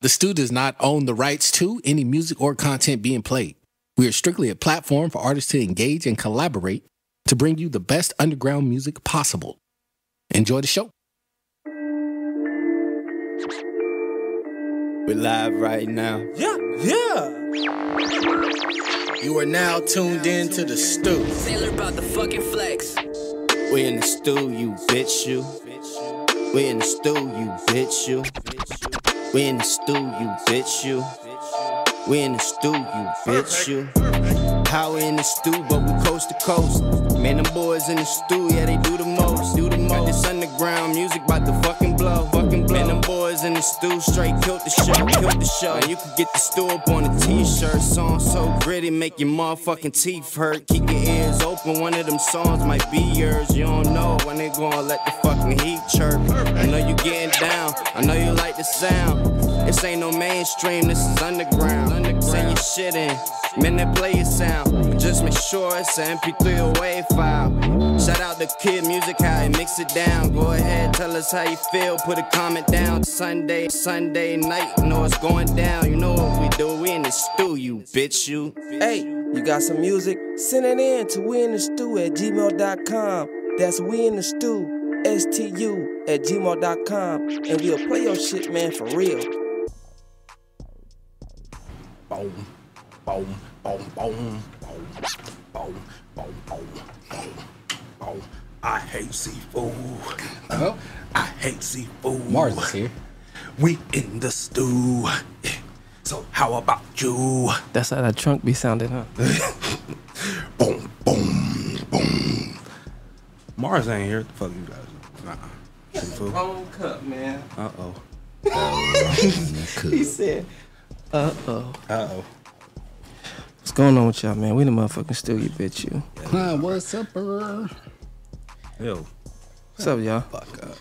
The Stu does not own the rights to any music or content being played. We are strictly a platform for artists to engage and collaborate to bring you the best underground music possible. Enjoy the show. We're live right now. Yeah, yeah. You are now tuned in to the Stew. Sailor about the fucking flex. We in the stew, you bitch, you. We in the stew, you bitch, you. We in the stew, you bitch, you. We in the stew, you bitch, you. How we in the stew, but we coast to coast. Man, them boys in the stew, yeah, they do the most. Do the most. Got this underground music about to fucking blow. Fucking blow. Man, them boys in the stew straight killed the show. Killed the show. You can get the stew up on a t-shirt. Song so gritty, make your motherfucking teeth hurt. Keep your ears open, one of them songs might be yours. You don't know when they gonna let the fucking heat chirp. I know you getting down, I know you like the sound. This ain't no mainstream, this is underground. Send your shit in, man, that play your sound. Just make sure it's an MP3 or WAV file. Shout out the Kid Music, how he mix it down. Go ahead, tell us how you feel, put a comment down. Sunday, Sunday night, you know it's going down. You know what we do, we in the stew, you bitch, you. Hey, you got some music? Send it in to we in the stew at gmail.com. That's we in the stew, S-T-U at gmail.com. And we'll play your shit, man, for real. Boom, boom, boom, boom, boom, boom, boom, boom, boom, boom. I hate seafood. Oh, I hate seafood. Mars is here. We in the stew. So how about you? That's how that trunk be sounding, huh? Boom, boom, boom. Mars ain't here. The fuck you guys. Nah. Seafood. Wrong cup, man. Uh oh. He said, uh-oh. Uh oh. What's going on with y'all, man? We the motherfucking stew, you bitch, you. Huh, what's up, bro? Yo. What's up, y'all? Fuck up.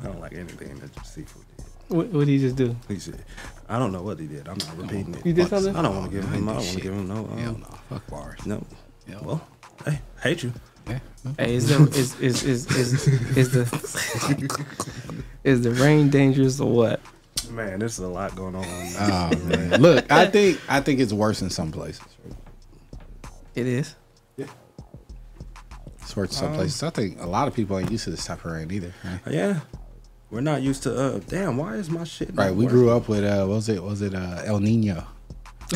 I don't like anything that just seafood did. What what did he just do? He said, I don't know what he did. I'm not repeating it. You did Fuck, something? I don't want to give him. No I don't want to give him no. Um, Hell no. Fuck bars. No. Yeah. Well, hey, hate you. Yeah. Hey, is the is is is is, is the is the rain dangerous or what? Man, there's a lot going on. Oh man. Look, I think I think it's worse in some places. It is. Yeah, It's worse in some places. I think a lot of people ain't used to this type of rain either. Right? yeah. We're not used to. Uh, damn. Why is my shit? not Right, we working? grew up with uh, what was it? Was it uh, El Nino?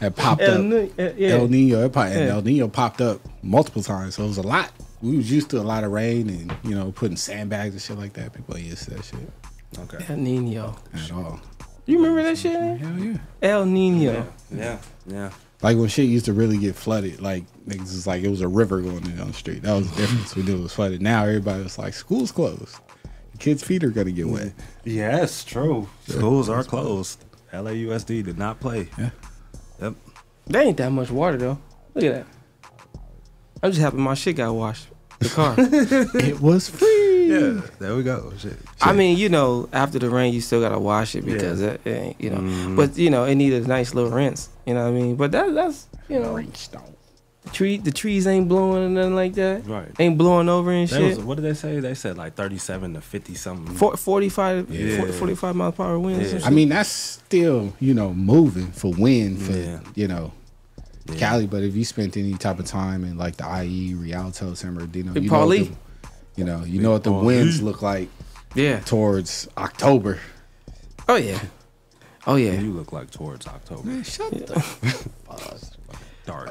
that popped El up. Ni- uh, yeah. El Nino, it popped, and Yeah. El Nino popped up multiple times, so it was a lot. We was used to a lot of rain and you know putting sandbags and shit like that. People ain't used to that shit Okay. El Nino. at all. You remember that shit? man? Hell yeah. El Nino. Yeah. Yeah. Like when shit used to really get flooded, like niggas was like it was a river going down the street. That was the difference when it was flooded. Now everybody was like, school's closed. The kids' feet are gonna get wet. Yes, true. Schools are closed. LAUSD did not play. Yeah. Yep. There ain't that much water though. Look at that. I'm just happy my shit got washed. The car. It was free. Yeah. There we go. Shit. I mean, you know, after the rain, you still gotta wash it because it, it ain't, you know. Mhm. But you know, it needed a nice little rinse. You know what I mean? But that that's you know, Stone. the tree the trees ain't blowing and nothing like that. Right. Ain't blowing over and That shit. was, what did they say? They said like 37 to 50 something. For, 45, Yeah. 40 45 mile per hour winds. Yeah. I mean, that's still you know moving for wind for Yeah. you know Yeah. Cali. But if you spent any type of time in like the IE, Rialto, San Bernardino, Big you know, the, you know, you know what the Paulie. winds look like Yeah. towards October. Oh yeah. Oh yeah. You look like towards October. Shut the Dark.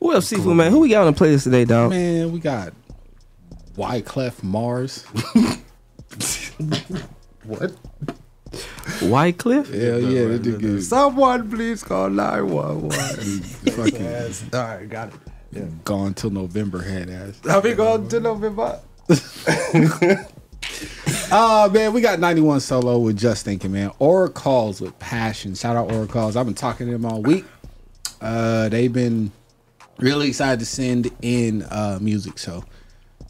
Who else seafood man? Who we got on the playlist today, dog? man. We got Wyclef Mars. what? Wycliffe? Hell yeah, that nigga is Someone please call 911. fucking All right, got it. gone till November head ass. Have we gone to November? Oh man, we got 91 solo with Just Thinking, man. Aura Calls with passion. Shout out Aura Calls. I've been talking to them all week. Uh they've been really excited to send in uh music, so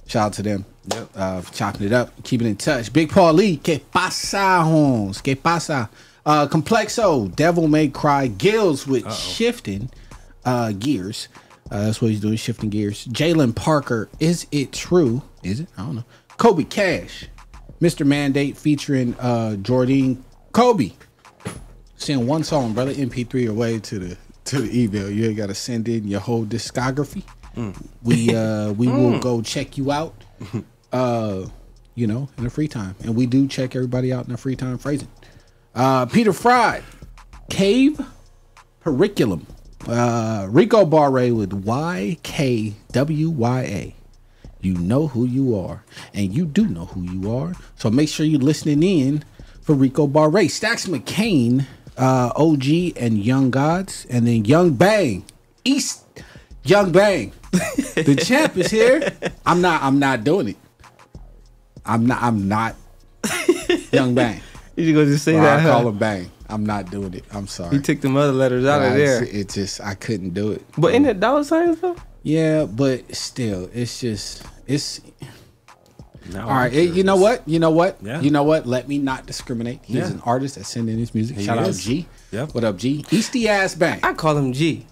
shout out to them. Yep. Uh for chopping it up, keeping in touch. Big Paul Lee, que pasa, homes? Que pasa? Uh Complexo, Devil May Cry, Gills with shifting uh gears. Uh, that's what he's doing, shifting gears. Jalen Parker, is it true? Is it? I don't know. Kobe Cash, Mr. Mandate featuring uh Jordan Kobe, send one song, brother. MP3 away to the to the email. You ain't gotta send in your whole discography. We uh we will go check you out. Uh, you know, in the free time, and we do check everybody out in the free time phrasing. Uh, Peter Fried, Cave Curriculum. Uh, Rico Barre with Y K W Y A. You know who you are, and you do know who you are. So make sure you're listening in for Rico Barre. Stacks McCain, uh, OG, and Young Gods, and then Young Bang, East Young Bang. the champ is here. I'm not. I'm not doing it. I'm not. I'm not. Young Bang. You just gonna just say Or that? I huh? call him Bang. I'm not doing it. I'm sorry. He took the other letters out of I- there. It just I couldn't do it. But in it dollar signs though? Yeah, but still, it's just it's Now all right. I'm eh, you know what? You know what? Yeah. You know what? Let me not discriminate. He's Yeah. an artist that send in his music. He Shout out is. G. Yep. What up, G? Easty ass bang. I call him G.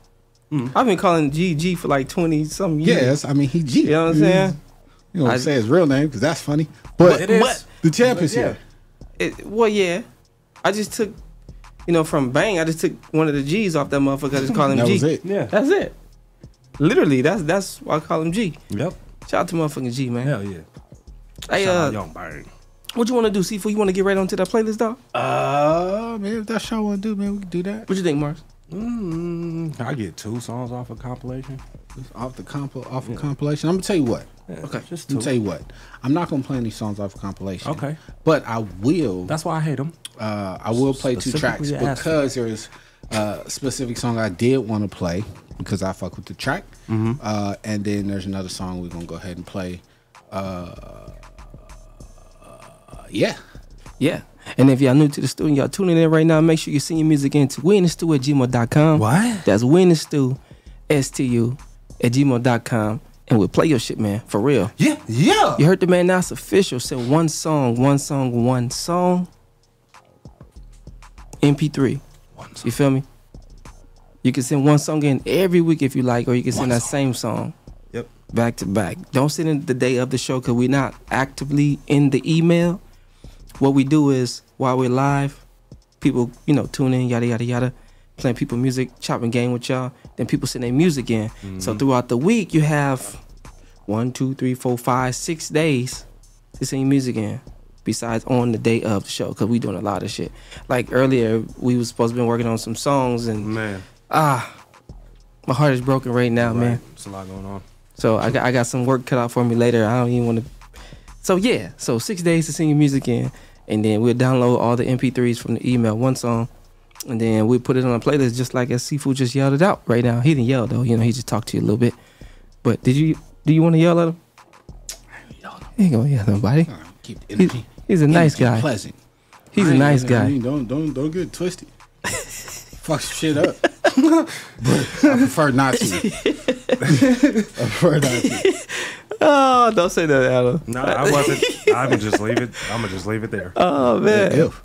Mm. have been calling G G for like twenty some years. Yes, I mean he G. You know what I'm saying? You don't I- say his real name because that's funny. But It is. But- the champ is yeah. here. It, well, yeah. I just took, you know, from Bang. I just took one of the G's off that motherfucker. I just call him That G. was it. Yeah. That's it. Literally, that's that's why I call him G. Yep. Shout out to motherfucking G, man. Hell yeah. Hey, Shout out uh, Young Bang. what you want to do, Seafood? You want to get right onto that playlist, dog? Uh, man, if that's what I want to do, man, we can do that. What you think, Mars? Mm, I get two songs off a compilation. Off the comp, off a compilation. I'm gonna tell you what. Yeah, Okay. just I'm two. tell you what. I'm not gonna play any songs off a compilation. Okay. But I will. That's why I hate them. uh, I will play two tracks Specifically asked because there's a specific song I did want to play because I fuck with the track. Mm-hmm. Uh, and then there's another song we're gonna go ahead and play. Uh, yeah. Yeah. And if y'all new to the studio, y'all tuning in right now, make sure you send your music in to winthestu at gmail.com. What? That's winthestu, S-T-U, at gmail.com. And we'll play your shit, man, for real. Yeah. Yeah. You heard the man, now it's official. Send one song, one song, one song. MP3. You feel me? You can send one song in every week if you like, or you can send that same song Yep. back to back. Don't send in the day of the show because we're not actively in the email. What we do is while we're live, people, you know, tune in, yada yada yada, playing people music, chopping game with y'all. Then people send their music in. So throughout the week, you have one, two, three, four, five, six days to send your music in. Besides on the day of the show, because we doing a lot of shit. Like earlier, we was supposed to be working on some songs, and Man. ah, my heart is broken right now, man. Right. There's a lot going on. So I got I got some work cut out for me later. I don't even want to. So yeah, so six days to send your music in, and then we'll download all the MP3s from the email, one song, and then we put it on a playlist just like as Seafood just yelled it out right now. He didn't yell though, you know, he just talked to you a little bit. But did you do you want to yell at him? He ain't gonna yell at nobody. Right, keep the He's, energy. he's a nice guy. Pleasant. He's I a nice I guy. mean, don't don't don't get twisted. Fuck shit up. But I prefer not to. I prefer not to. Oh, don't say that, Adam. No, I wasn't. I'm gonna just leave it. I'm gonna just leave it there. Oh man, If.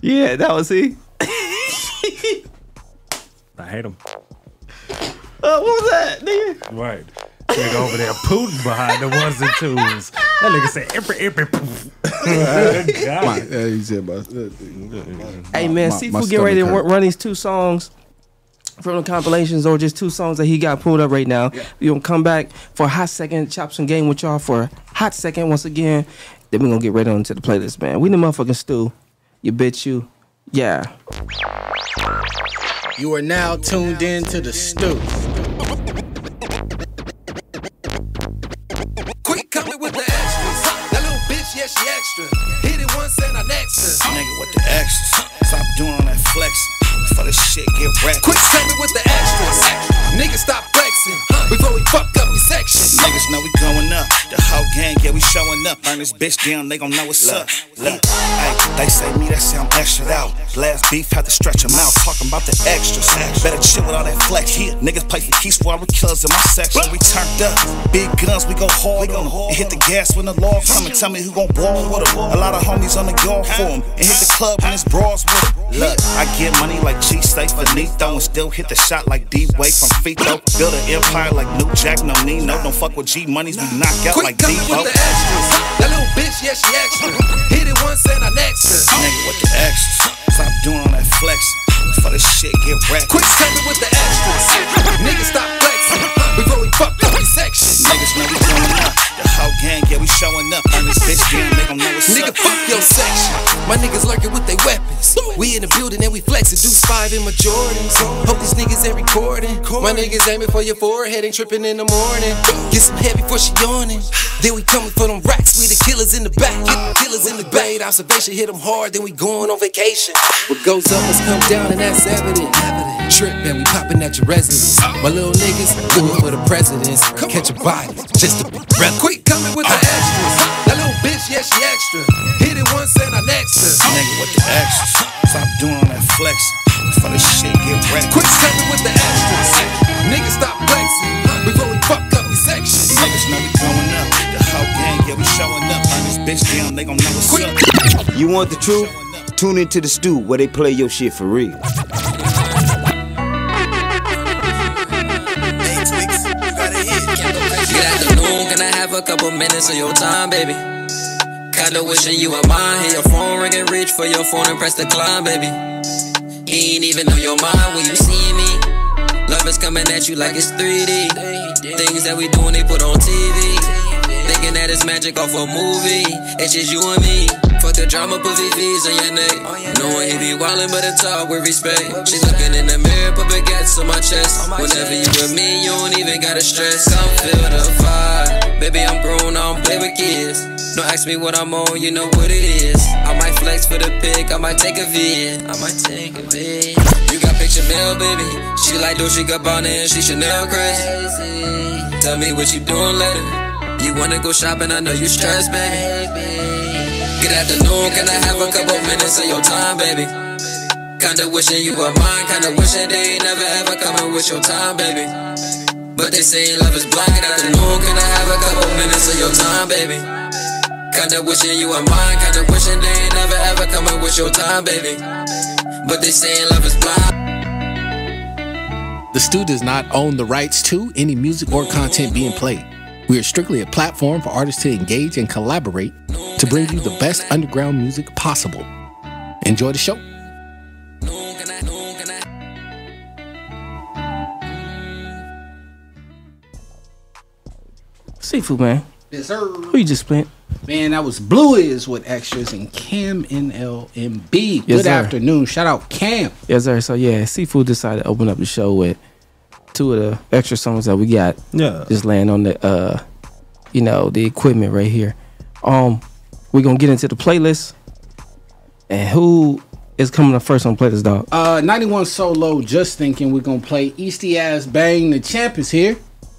yeah, that was he. I hate them. Oh, what was that, nigga? Right. Nigga over there Putin behind the ones and twos. That nigga said every every poof. My, uh, he said my, uh, Hey man, my- Seafood my getting ready to stomach run, hurt. run these two songs from the compilations or just two songs that he got pulled up right now. We gonna come back for a hot second, chop some game with y'all for a hot second once again. Then we gonna get right on to the playlist, man. We the motherfucking stew. You bitch you. Yeah. You are now tuned in to the stew. Quick coming with the extras. That little bitch, yeah, she extra. Hit it once and I next her. Nigga with the extras. Stop doing all that flexing. For this shit get wrecked. Quick coming with the extras. Niggas stop flexing before we fuck up your section. Niggas know we going up. The whole gang, yeah, we showing up. Burn this bitch down, they gon' know what's up. Look, hey, they say me, that sound extra out. Last beef had to stretch them out. Talking about the extras. Better chill with all that flex. Here, niggas play for key squad with killers in my section. We turned up. Big guns, we go hard on 'em. And hit the gas when the law come and tell me who gon' ball with 'em. A lot of homies on the yard for 'em. And hit the club when it's bras with 'em. Look, I get money like G Stay Finito and still hit the shot like D Way from Fito. Build an empire like New Jack, no Nino. Don't fuck with G Money's, we knock out Quick like coming with the extras. That little bitch, yeah, she extra. Hit it once and I next her. Nigga with the extras. Stop doing all that flexing. For this shit get wrecked. Quit coming with the extras. Niggas stop flexing before we fuck up these sections. Niggas know we going up. The whole gang, yeah, we showing up. On this bitch gang, they gon' know what's Nigga, up. fuck your section. My niggas lurking with their weapons. We in the building and we flexing. Deuce five in my Jordans. Hope these niggas ain't recording. My niggas aiming for your forehead, ain't tripping in the morning. Get some head before she yawning. Then we coming for them racks. We the killers in the back. The killers in the bait. Observation hit them hard. Then we going on vacation. What goes up must come down, and that's evident. Trip and we popping at your residence. My little niggas looking for the presidents. Catch a body just to be relevant. Quick coming with the extras. That little bitch, yeah, she extra. Hit it once and I next her. Nigga with the extras. Stop doing all that flexing. For this shit get wrecked. Quick coming with the extras. Niggas stop flexing before we fuck up the section. Niggas know we going up. The whole gang, yeah, we showing up. On this bitch gang, they gon' know what's up. You want the truth? Tune into the stew where they play your shit for real. Good afternoon, can I have a couple minutes of your time, baby? Kinda wishing you were mine. Hear your phone ringing, reach for your phone and press decline, baby. He ain't even on your mind when you see me. Love is coming at you like it's 3D. Things that we doing, they put on TV. Thinking that it's magic off a movie. It's just you and me. Fuck the drama, put VVs on your neck. Knowing he be wildin', but it's talk with respect. She looking in the mirror, put baguettes on my chest. Whenever you with me, you don't even gotta stress. Come feel the vibe. Baby, I'm grown, I don't play with kids. Don't ask me what I'm on, you know what it is. I might flex for the pic, I might take a vid. I might take a vid. You got picture mail, baby. She like Dolce Gabbana and she Chanel crazy. Tell me what you doing later. You wanna go shopping, I know you stressed, baby. Good afternoon, can I have a couple minutes of your time, baby? Kinda wishing you were mine, kinda wishing they ain't never ever coming with your time, baby. But they say love is blind. Good afternoon, can I have a couple minutes of your time, baby? Kinda wishing you were mine, kinda wishing they ain't never ever coming with your time, baby. But they say love is blind. The Stu does not own the rights to any music or content being played. We are strictly a platform for artists to engage and collaborate to bring you the best underground music possible. Enjoy the show. Seafood man. Yes, sir. Who you just playing? Man, that was Blue Is with extras and Cam NLMB. Good Yes, sir. afternoon. Shout out Cam. Yes, sir. So yeah, Seafood decided to open up the show with two of the extra songs that we got. Yeah. Just laying on the uh you know, the equipment right here. Um we're gonna get into the playlist. And who is coming up first on the playlist, dog? Uh, 91 Solo, just thinking we're to play Easty Ass Bang. The champ is here.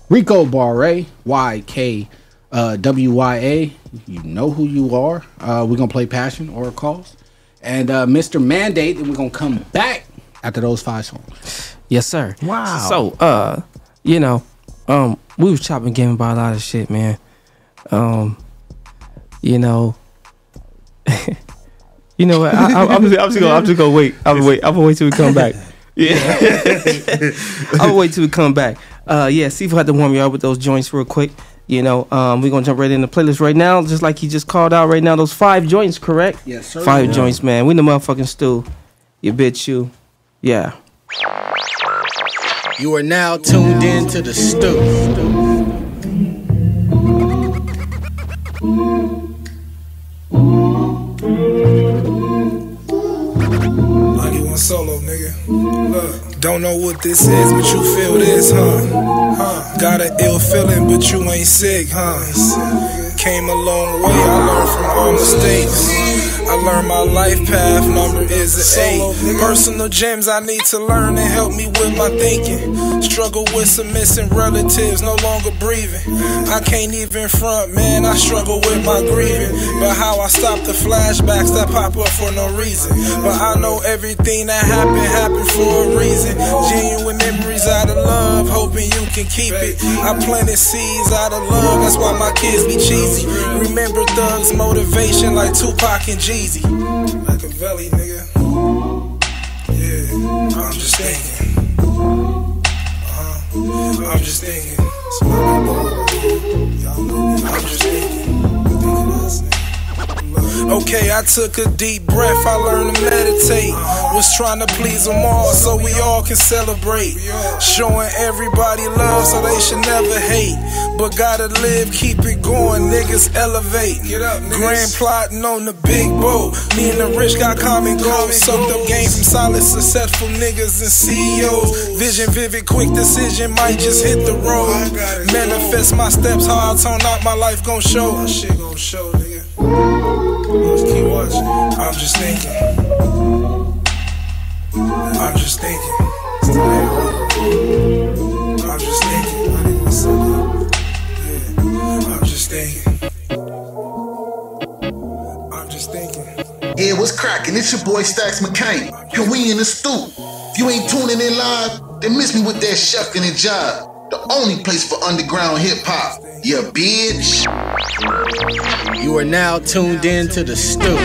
Rico Barre, YK, uh, WYA. You know who you are. Uh, we're to play Passion or Cause. And uh, Mr. Mandate, and we're to come back after those five songs. Yes, sir. Wow. So, uh, you know, um, we was chopping game about a lot of shit, man. Um, you know, you know what? I, I'm, just, I'm just gonna, I'm just gonna wait. I'm gonna wait. I'm gonna wait till we come back. Yeah, I'm gonna wait till we come back. Uh, yeah, Seafood had to warm you up with those joints real quick. You know, um, we're gonna jump right in the playlist right now, just like he just called out right now. Those five joints, correct? Yes, sir. Five Yeah. joints, man. We in the motherfucking stew. You bitch, you. Yeah. You are now tuned in to the stoop. stew. 91 solo, nigga. Look, don't know what this is, but you feel this, huh? Huh? Got an ill feeling, but you ain't sick, huh? Came a long way, I learned from all mistakes. I learned my life path number is an eight. Personal gems I need to learn and help me with my thinking. Struggle with some missing relatives, no longer breathing. I can't even front, man. I struggle with my grieving. But how I stop the flashbacks that pop up for no reason. But I know everything that happened happened for a reason. Genuine memories out of love, hoping you can keep it. I planted seeds out of love, that's why my kids be cheesy. Remember thugs' motivation like Tupac and Easy, like a valley, nigga. Yeah, I'm just thinking. Uh-huh. I'm just thinking. So I'm just thinking. I'm just thinking. Okay, I took a deep breath, I learned to meditate. Was trying to please them all so we all can celebrate. Showing everybody love so they should never hate. But gotta live, keep it going, niggas elevate. Grand plotting on the big boat. Me and the rich got common goals. Soaked up game from solid, successful niggas and CEOs. Vision vivid, quick decision, might just hit the road. Manifest my steps, how I turn out my life gon' show. Watching. I'm just thinking. I'm just thinking. I'm just thinking. I'm just thinking. I'm just thinking. Yeah, what's cracking? It's your boy Stacks McCain. And we in the stoop. If you ain't tuning in live, then miss me with that shucking and jive. Only place for underground hip hop. Yeah, bitch. You are now tuned in to the stoop.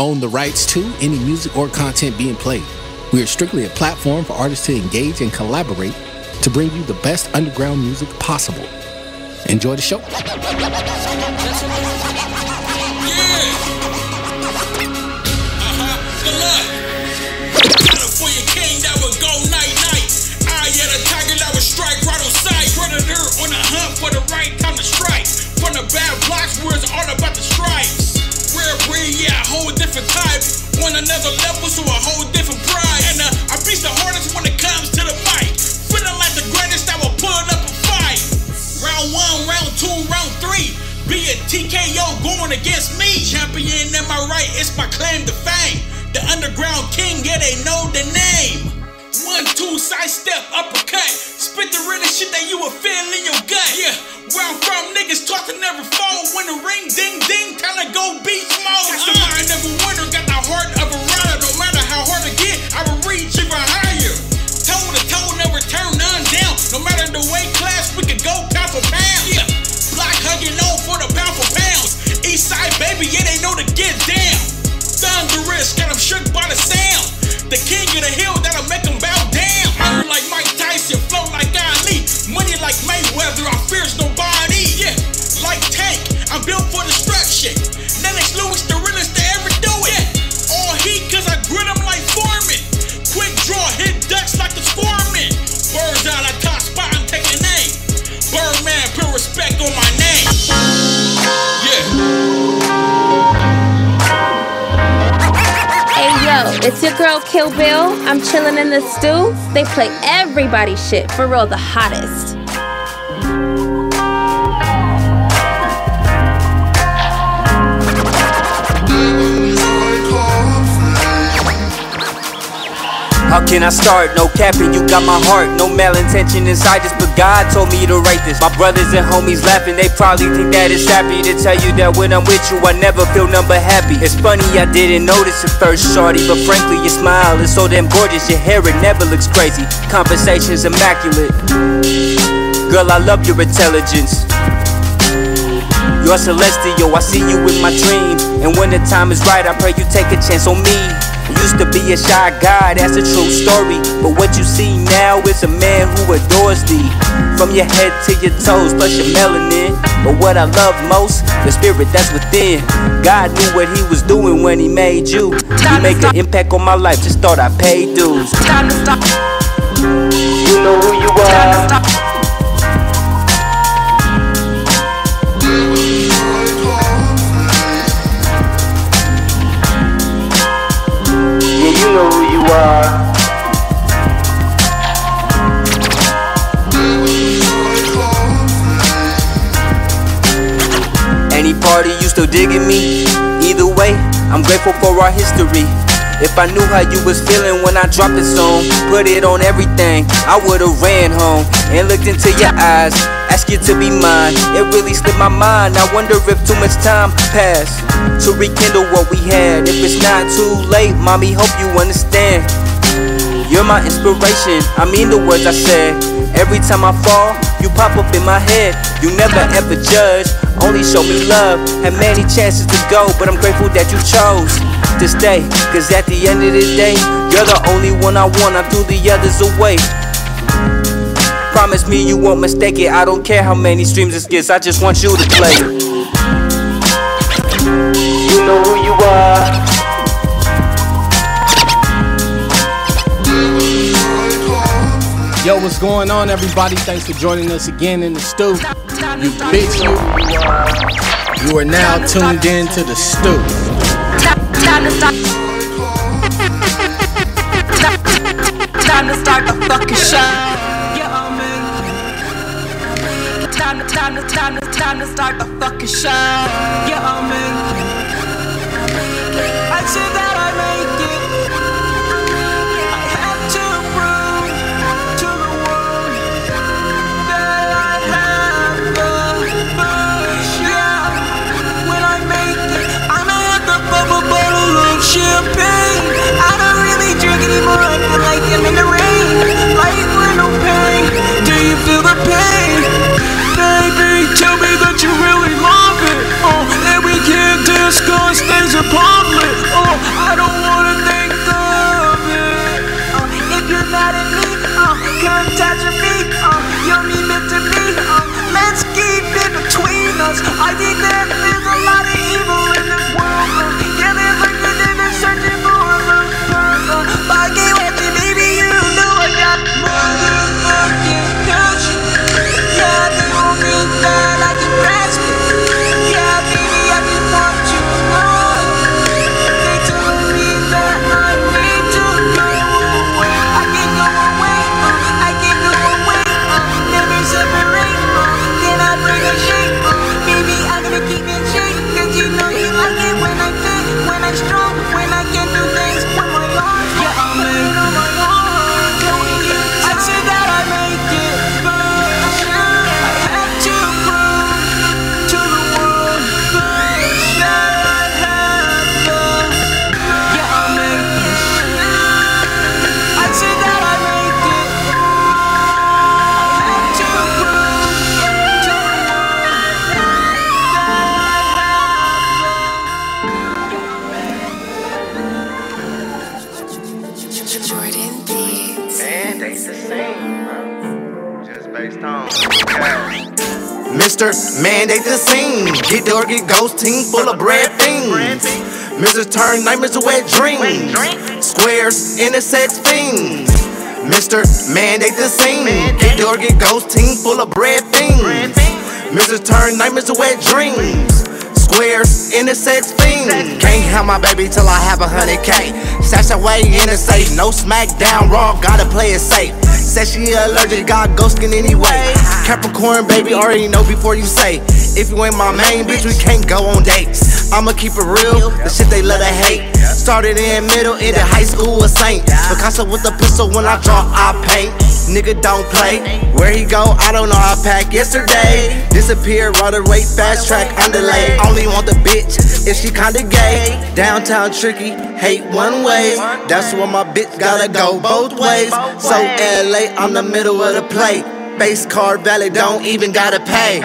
Own the rights to any music or content being played. We are strictly a platform for artists to engage and collaborate to bring you the best underground music possible. Enjoy the show. California Going against me. Champion, am I right? It's my claim to fame. The underground king, yeah, they know the name. One, two, side step, uppercut. Spit the realest shit that you will feel in your gut. Yeah, where I'm from, niggas talk to never fall. When the ring ding ding, time to go beast mode. Got the uh. mind of a winner, The king of the hill Kill Bill. I'm chilling in the stew. They play everybody's shit, for real, the hottest. How can I start? No capping, you got my heart. No malintention inside this, but God told me to write this. My brothers and homies laughing, they probably think that it's happy to tell you that when I'm with you, I never feel none but happy. It's funny, I didn't notice at first, shorty, but frankly, your smile is so damn gorgeous. Your hair, it never looks crazy. Conversation's immaculate. Girl, I love your intelligence. You're celestial, I see you in my dream. And when the time is right, I pray you take a chance on me. I used to be a shy guy, that's a true story. But what you see now is a man who adores thee. From your head to your toes, plus your melanin. But what I love most, the spirit that's within. God knew what he was doing when he made you. You make an impact on my life, just thought I paid dues. Time to stop. You know who you are. Any party, you still digging me? Either way, I'm grateful for our history. If I knew how you was feeling when I dropped the song, put it on everything, I would've ran home and looked into your eyes, asked you to be mine. It really slipped my mind. I wonder if too much time passed to rekindle what we had. If it's not too late, mommy, hope you understand. You're my inspiration, I mean the words I said. Every time I fall, you pop up in my head. You never ever judge, only show me love. Had many chances to go, but I'm grateful that you chose to stay. Cause at the end of the day, you're the only one I want. I threw the others away. Promise me you won't mistake it. I don't care how many streams this gets, I just want you to play. You know who you are. Yo, what's going on, everybody? Thanks for joining us again in the stew. You bitch, you. Uh, you are now tuned in to the stew. Time to start. The fucking show. Time to, time to, time to, time to start the fucking show. Yeah, I'm in. I said that I make champagne. I don't really drink anymore. I feel like I'm in the rain, like with no pain. Do you feel the pain, baby? Tell me that you really love it. Oh, and we can't discuss things in public. Oh, I don't wanna think of it. Oh, if you're mad at me, oh, catastrophe. Oh, you're me meant to be. Oh, let's keep it between us. I think that there's a lot of evil in this world. Oh, yeah, there's like searching for a. But I can't baby, you know I got motherfucking Jordan Beats. Man, they the same, bro. Just based on. Mr. Mandate the scene. Get the or get ghost team full of bread fiends. Mrs. Turn nightmares to wet dreams. Squares in the sex fiends. Mr. Mandate the scene. Get the or get ghost team full of bread fiends. Mrs. Turn nightmares to wet dreams. Squares in the sex fiends. Can't have my baby till I have a hundred K. Stash away in the safe. No smackdown raw, gotta play it safe. Said she allergic, got ghosting anyway. Capricorn, baby, already know before you say. If you ain't my main bitch, we can't go on dates. I'ma keep it real, the shit they love to hate. Started in middle, ended high school a saint. Picasso with a pistol when I draw, I paint. Nigga don't play. Where he go, I don't know. I packed yesterday. Disappeared, run away, fast track, underlay. Only want the bitch if she kinda gay. Downtown tricky, hate one way. That's where my bitch gotta go both ways. So LA, I'm the middle of the plate. Base card valid, don't even gotta pay.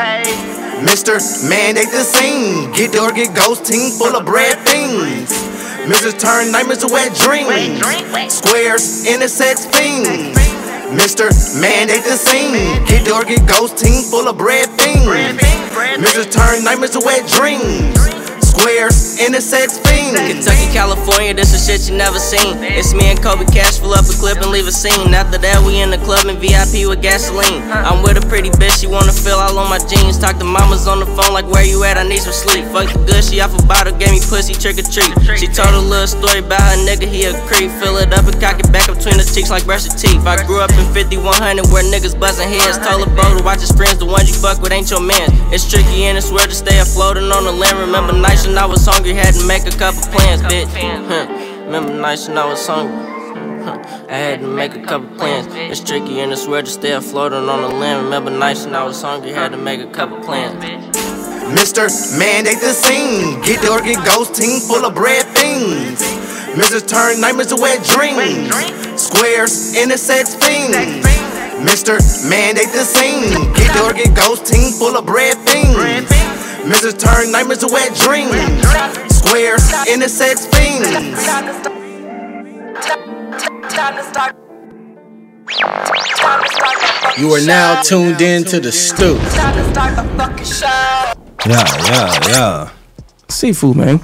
Mr. Mandate the scene. Get the get ghost team full of bread things. Mr. Turn nightmares to wet dreams. Squares in the sex fiends. Mr. Mandate the scene. Get the or get ghost team full of bread things. Mr. Turn nightmares to wet dreams. Squares, intersects, fiends. Kentucky, California, this is shit you never seen. It's me and Kobe Cash, fill up a clip and leave a scene. After that, we in the club and VIP with gasoline. I'm with a pretty bitch, she wanna feel all on my jeans. Talk to mamas on the phone, like where you at? I need some sleep. Fuck the good, she off a bottle, gave me pussy, trick or treat. She told a little story about her nigga, he a creep. Fill it up and cock it back between the cheeks like brush your teeth. I grew up in 5100 where niggas buzzing heads. Told a bro to watch his friends, the ones you fuck with ain't your man. It's tricky and it's weird to stay afloat on the land. Remember nights when I was hungry, had to make a couple plans, bitch. Remember nights when I was hungry. I had to make a couple plans. It's tricky and it's weird to stay afloat on the limb. Remember nights when I was hungry, had to make a couple plans. Mr. Mandate the scene. Get the organ ghost team full of bread things. Mr. Turn nightmares to wet dreams. Squares, intersects, fiends. Mr. Mandate the scene. Get the organ ghost team full of bread things. Mr. Turn nightmares to wet dreams. Squares, intersects, fiends. Time to start. You are now tuned in to the stoop. Time to start the fucking show. Yeah, yeah, yeah. Seafood, man.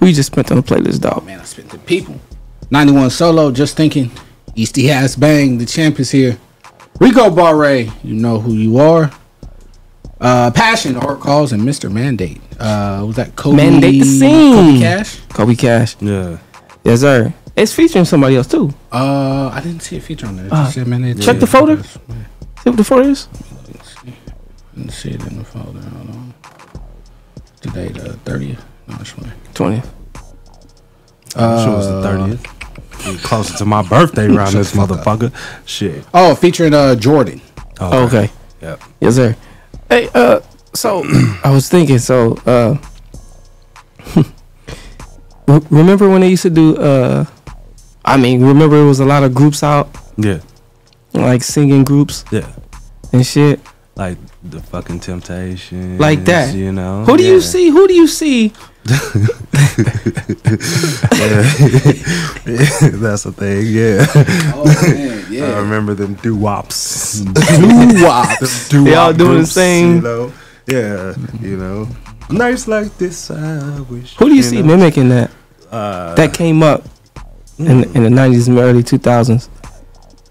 We just spent on the playlist, dog. Man, I spent the people. 91 solo, just thinking. Easty Ass Bang, the champ is here. Rico Barre, you know who you are. Uh, Passion, Art Calls, and Mr. Mandate. Uh, was that Kobe? Mandate the scene. Kobe Cash? Kobe Cash. Yeah. Yes, sir. It's featuring somebody else too. Uh, I didn't see a feature on there. Uh, just said Mandate. check the folder. See what the folder is. Didn't see it in the folder. Hold on. Today, the 30th. No, it's fine. 20th. I'm sure it's the thirtieth. Closer to my birthday around this motherfucker. Shit. Oh, featuring uh Jordan. Oh, okay. Yep. Yes, sir. Hey, uh, so I was thinking, so uh, remember when they used to do uh, I mean, remember it was a lot of groups out, Yeah. like singing groups Yeah. and shit Like the fucking temptation. like that. You know. who do you see? Who do you see? That's the thing, yeah. Oh, man, yeah. I remember them doo wops. Doo-wops. They all doing the same. You know? Yeah, you know. Nights like this, I wish. Who do you, you see know? mimicking that? Uh, that came up in in the nineties and early two thousands.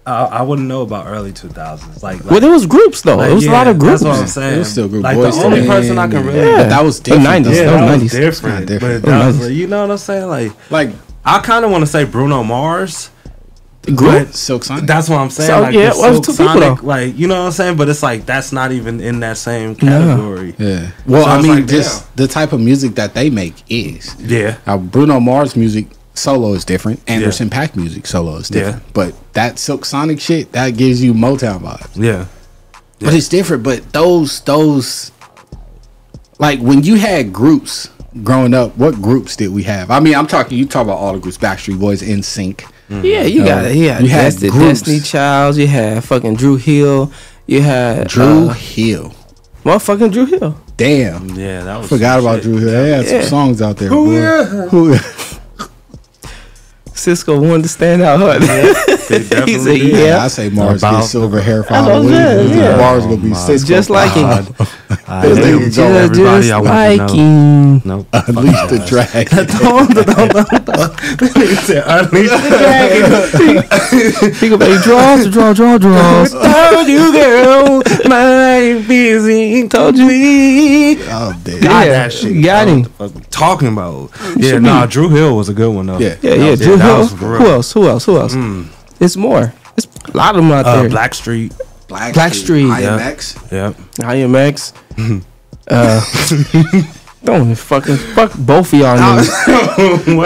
I, I wouldn't know about early 2000s. Like, like Well, there was groups though. like, There was a lot of groups. That's what I'm saying. It was still group Like boys the only men, person I can really. yeah. But that was different, The 90s. Yeah, that that was was 90s. different. different. But That that was was, like, you know what I'm saying? Like, Like I kind of want to say Bruno Mars. Group? Silk Sonic. That's what I'm saying. So, like yeah, the well, Silk two people, though. like you know what I'm saying. But it's like that's not even in that same category. Yeah. Well, So I it's mean, like, just the type of music that they make is. Yeah. Now, Bruno Mars music solo is different. Anderson .Paak music solo is different. Yeah. But that Silk Sonic shit, that gives you Motown vibes. Yeah. But it's different. But those, those, like when you had groups growing up, what groups did we have? I mean, I'm talking, you talk about all the groups, Backstreet Boys, NSYNC. Yeah, you Uh, got it. Yeah, you had Desti- groups. Destiny Childs. You had fucking Dru Hill. You had Dru uh, Hill. motherfucking Dru Hill. Damn. Yeah, that was. Forgot about shit. Dru Hill. They had Yeah. some songs out there. Who yeah? Who Sisqó wanted to stand out. Huh? They he said, did. "Yeah." I say Mars About- get silver hair for That's what I'm Halloween. yeah. Mars gonna be Oh, Sisqó just like him. God. I This hate nigga him. go, Just, everybody, just I want to like know. him. Nope. Unleash the dragon. He said, "Unleash the dragon." He go, baby, draws, draw, draw, draws. Told you, girl, my busy. Told you. Oh, damn. Got Yeah, that shit. got him. the fuck we talking about? Yeah, should nah. Dru Hill was a good one though. Yeah. Yeah, That yeah. Dru that Hill. was for real. Who else? Who else? Who else? Mm. It's more. It's a lot of them out Uh, there. Black Street. Black, Blackstreet. IMX. Yep. IMX. uh, don't even fucking fuck both of y'all niggas.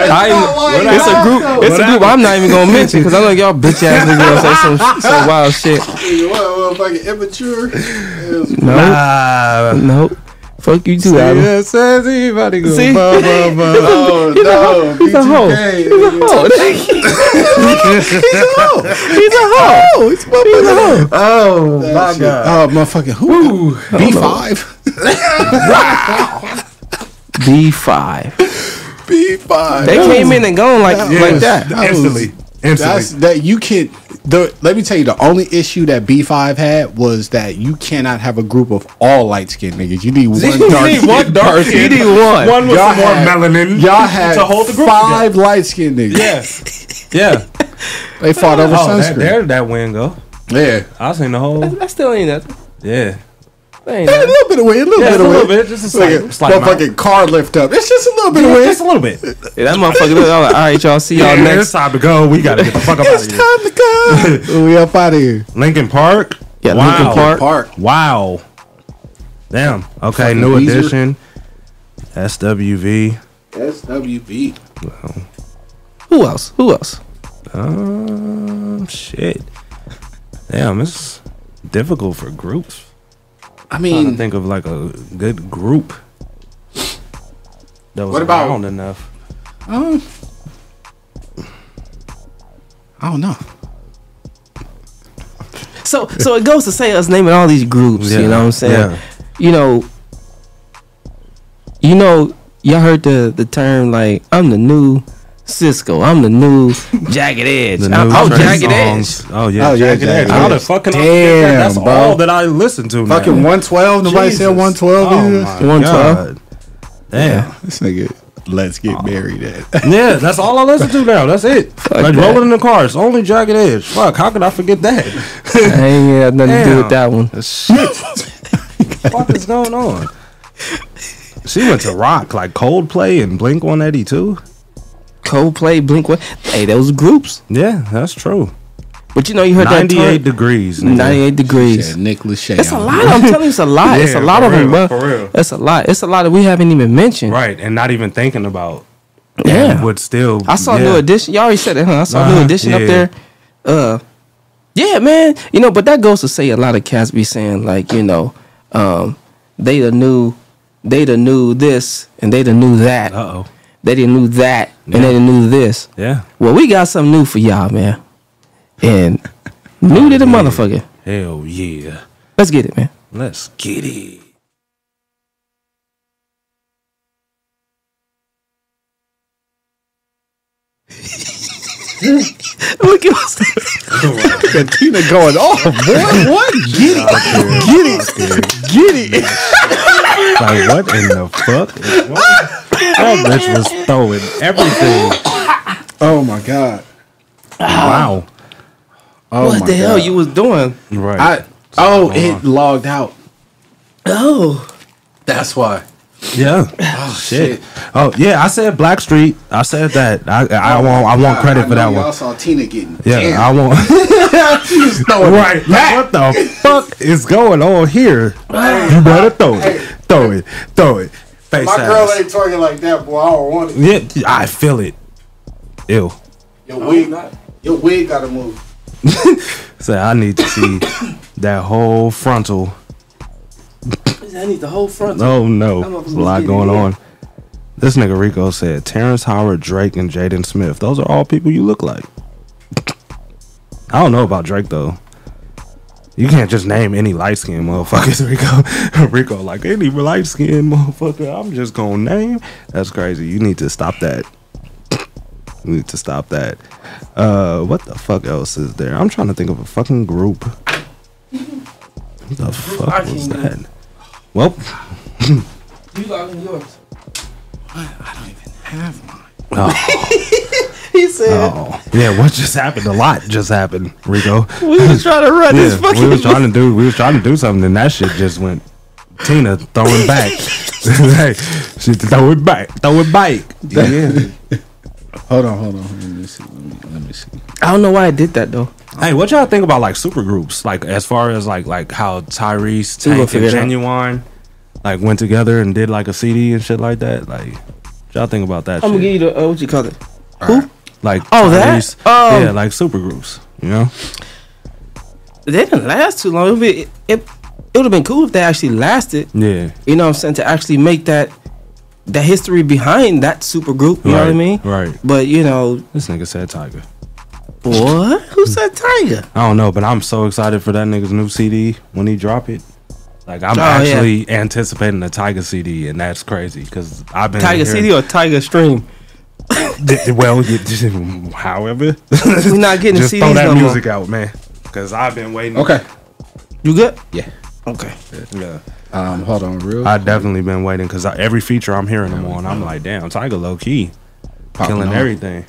I ain't- it's a group. It's a group I'm not even gonna mention because I know y'all bitch ass niggas gonna say some some wild shit. What, what, fucking immature? No, Nah. no. Fuck you too, Adam. Yeah, says everybody go. See? Ba, ba, ba. Oh, He's a no. hoe. He's a hoe. He's a hoe. He's a hoe. He's a hoe. He's a hoe. Oh my god. Oh, motherfucking who? B5? B five. B5. They came in and gone like like that. That Instantly. Instantly. That's that you can. The let me tell you, the only issue that B five had was that you cannot have a group of all light skinned niggas. You need one You dark. need one dark person. skin. You need one. One with some more had- melanin Y'all had to hold the group five light skinned niggas. Yeah. Yeah. They fought over oh, that, sunscreen. there that win go. Yeah. I seen the whole. That still ain't nothing. Yeah. That ain't a little bit of wind, a little Yeah, bit it's of a little bit, just a slight- Like slight amount. motherfucking car lift up. It's just a little bit of wind. Just a little bit. Yeah, that motherfucker look all like, all right, y'all see y'all Yeah, next. It's time to go. We gotta get the fuck up out of here. time to go. we up out of here. Linkin Park. Yeah, wow. Linkin Park. Park. Wow. Damn. Okay, Fucking new Weezer. edition. SWV. SWB. Who else? Who else? Um, shit. Damn, it's difficult for groups. I mean, think of like a good group that was What about- around enough. um, I don't know. So so it goes to say us naming all these groups. Yeah, You know what I'm saying? yeah. You know. You know, y'all heard the the term like I'm the new Sisqó. I'm the new Jagged Edge. The I'm, new oh, I'm Jagged songs. Edge. Oh yeah, Oh, yeah, Jagged Edge. Jagged How the Edge. fuck can I forget that? Damn, That's bro. all that I listen to. Fucking now. 112. Nobody said 112 Oh my 112. God. Damn. This nigga, let's get oh. married at. Yeah, that's all I listen to now. That's it. like that. rolling in the car. It's only Jagged Edge. Fuck, how could I forget that? I ain't had nothing to do with that one. Shit. what is going on? She went to rock like Coldplay and Blink 182. Coldplay, Blink, what? Hey, those groups. Yeah, that's true. But you know, you heard that 98 degrees. nigga. 98 degrees. Said Nick Lachey. It's a lot. I'm telling you, it's a lot. it's a lot for of them, real, bro. for real. It's a lot. It's a lot that we haven't even mentioned. Right, and not even thinking about. Yeah. and Would still. I saw yeah. New Edition. You already said it, huh? I saw New Uh-huh, Edition up there. Uh, yeah, man. You know, but that goes to say a lot of cats be saying like, you know, um, they the new, they the new this and they the new that. Uh oh. They didn't new that and they didn't new this. Yeah. Well, we got something new for y'all, man. And new to the motherfucker. Hell yeah. Let's get it, man. Let's get it. Look at us. Tina going off, boy. What? Get it. Get it. Get it. Like, what in the fuck? that bitch was throwing everything. Oh my god. Wow. Oh what my the hell you was doing? Right. I oh it logged out. Oh. That's why. Yeah. Oh, oh Shit. Oh yeah, I said Blackstreet. I said that. I I oh want I want credit for that Y'all one. saw Tina getting. Yeah, Damn. I want. She was throwing right. Like, what the fuck is going on here? You better throw it. Throw it. Throw it. Face My girl ass. ain't twerking like that, boy. I don't want it. Yeah, I feel it. Ew. Your wig, your wig gotta move. Say I need to see that whole frontal. I need the whole front. Oh no, There's a lot going on. This nigga Rico said Terrence Howard, Drake, and Jaden Smith. Those are all people you look like. I don't know about Drake though. You can't just name any light skinned motherfuckers, Rico. Rico, like any light skinned motherfucker, I'm just gonna name. That's crazy. You need to stop that. You need to stop that. Uh, what the fuck else is there? I'm trying to think of a fucking group. What the fuck was that? Well, You logging yours. I don't even have mine. Oh. He said, Oh, yeah. What just happened? A lot just happened, Rico. "We was trying to run this fucking." we was trying to do. We was trying to do something, and that shit just went. Tina throwing back. hey, she throw it back. Throw it back. Yeah. Hold on, hold on. Let me see. Let me, let me see. I don't know why I did that though. Hey, what y'all think about like super groups? Like as far as like like how Tyrese, We Tank, and it out. Ginuwine like went together and did like a CD and shit like that. Like, what y'all think about that? I'm gonna give you the uh, what you call it. Who? like Oh, that? Tyrese- Um, yeah, like super groups. You know? They didn't last too long. It would be, it, it, it would have been cool if they actually lasted. Yeah. You know what I'm saying? To actually make that that history behind that super group. You know what I mean? Right. But you know, This nigga said Tyga. what? Who said Tyga? I don't know, but I'm so excited for that nigga's new CD when he drop it. Like I'm Oh, yeah. actually anticipating a Tyga CD, and that's crazy because I've been Tyga hearing- CD or Tyga Stream? Th- well, you, however, we're not getting just CDs throw that no more. music out, man. Because I've been waiting. Okay. You good? Yeah. Okay. Yeah. Um, hold on, real. I definitely been waiting because every feature I'm hearing them on, I'm like, damn, Tyga low key, Popping killing on. everything.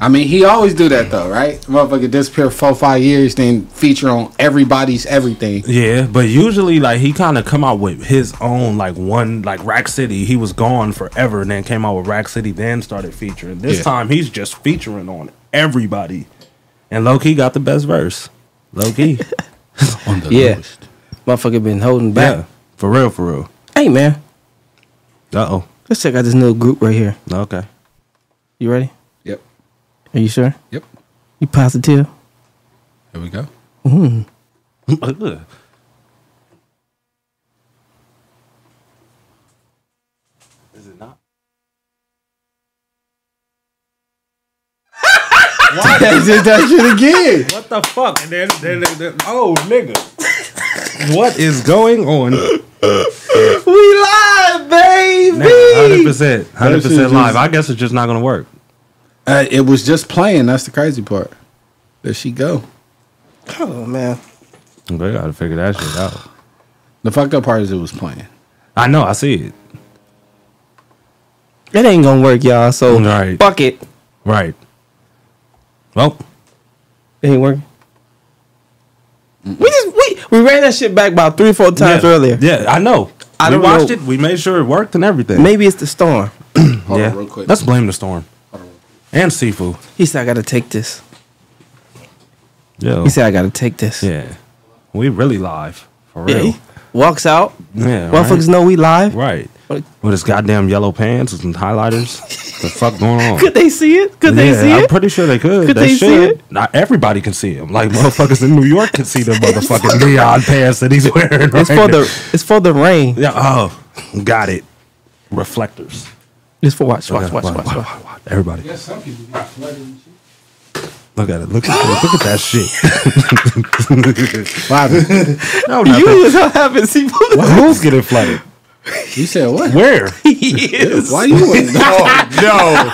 I mean, he always do that though, right? Motherfucker disappear four five years, then feature on everybody's everything. Yeah, but usually like he kind of come out with his own like one like Rack City. He was gone forever and then came out with Rack City, then started featuring. This Yeah. time he's just featuring on everybody, and low key got the best verse. Low key, on the Yeah. Motherfucker been holding back. yeah, for real, for real. Hey man, Uh oh. let's check out this little group right here. Okay. You ready? Yep. Are you sure? Yep. You positive? Here we go. Mm. Ugh. Is it not? Why they did that shit again? What the fuck? And then, then, then, then- oh nigga, what is going on? We live, baby. Hundred percent, hundred percent live. just- I guess it's just not gonna work. Uh, it was just playing. That's the crazy part. There she go. Oh man. They gotta figure that shit out. The fucked up part is it was playing. I know. I see it. It ain't gonna work, y'all. So Right. fuck it. Right. Well, It ain't working. We just we we ran that shit back about three or four times yeah. earlier. Yeah, I know. I we watched know. it. We made sure it worked and everything. Maybe it's the storm. Hold yeah. on, real quick. Let's blame the storm and seafood. He said I gotta take this. Yeah. He said I gotta take this. Yeah. We really live for Yeah, real. he walks out. Yeah. Motherfuckers right. know we live. Right. With his goddamn yellow pants and some highlighters. the fuck going on? Could they see it? Could they yeah, see I'm it? pretty sure they could. Could they, they see should. it? Not everybody can see him. Like motherfuckers in New York can see the motherfucking neon pants that he's wearing. It's for now. the it's for the rain. Yeah. Oh, got it. Reflectors. It's for watch, watch, watch, watch, watch, watch, watch. Watch. Everybody, Yeah, some people get flooded and shit. look at it. Look at look at that shit. Wow. no, You nothing. was having seafood. Who's getting flooded? you said what? Where? Yes. Why you want Oh no.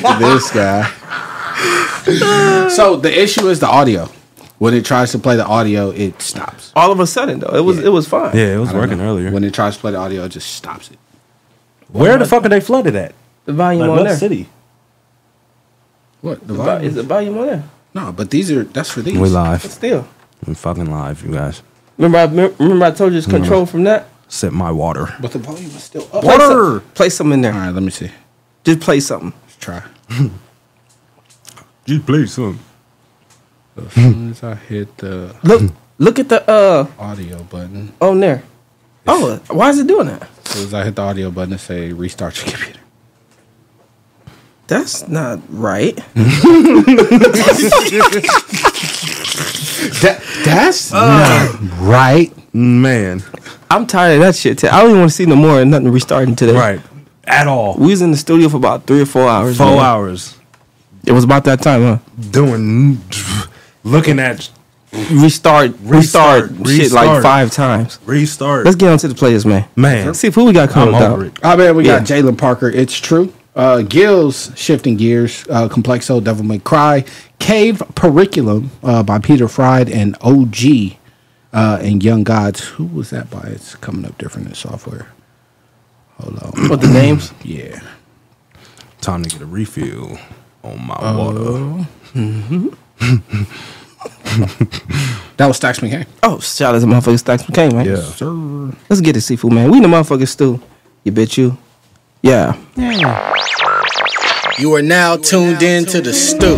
Fuck this guy. so the issue is the audio. When it tries to play the audio, it stops. All of a sudden though, it was it was fine. Yeah, it was working know. earlier. When it tries to play the audio, it just stops it. Where the fuck are they flooded at? The volume Like on what there. city? What? The The vo- volume? Is the volume on there? No, but these are that's for these. We But live. still. We fucking live, you guys. Remember I remember I told you it's control from that? Sip my water. But the volume is still up. Play some, play something in there. right, let me see. Just play something. Let's try. Just play something. As soon as I hit the Look look at the uh audio button, on there. Oh, why is it doing that? as soon as I hit the audio button, it say restart your computer. That's not right. That, that's uh, not right. Man. I'm tired of that shit. I don't even want to see no more and nothing restarting today. Right. At all. We was in the studio for about three or four hours. Four man. hours. It was about that time, huh? Doing looking at Restart, restart, Restart, shit like five times. restart. Let's get on to the players, man. Man. Let's see who we got coming over up. it. Oh man, we got Jalen Parker. It's true. Uh, Gills shifting gears. Uh, Complexo, Devil May Cry, Cave Periculum uh, by Peter Fried and OG uh, and Young Gods. Who was that by? It's coming up different in software. Hold on. What the names? Yeah. Time to get a refill on my Oh. water. That was Stacks McCain. Oh, shout out to motherfucking Stacks McCain, man. Yeah. Sir. Let's get it, seafood, man. We in the motherfucking Stu. You bitch you. Yeah. You are now tuned in to the Stu.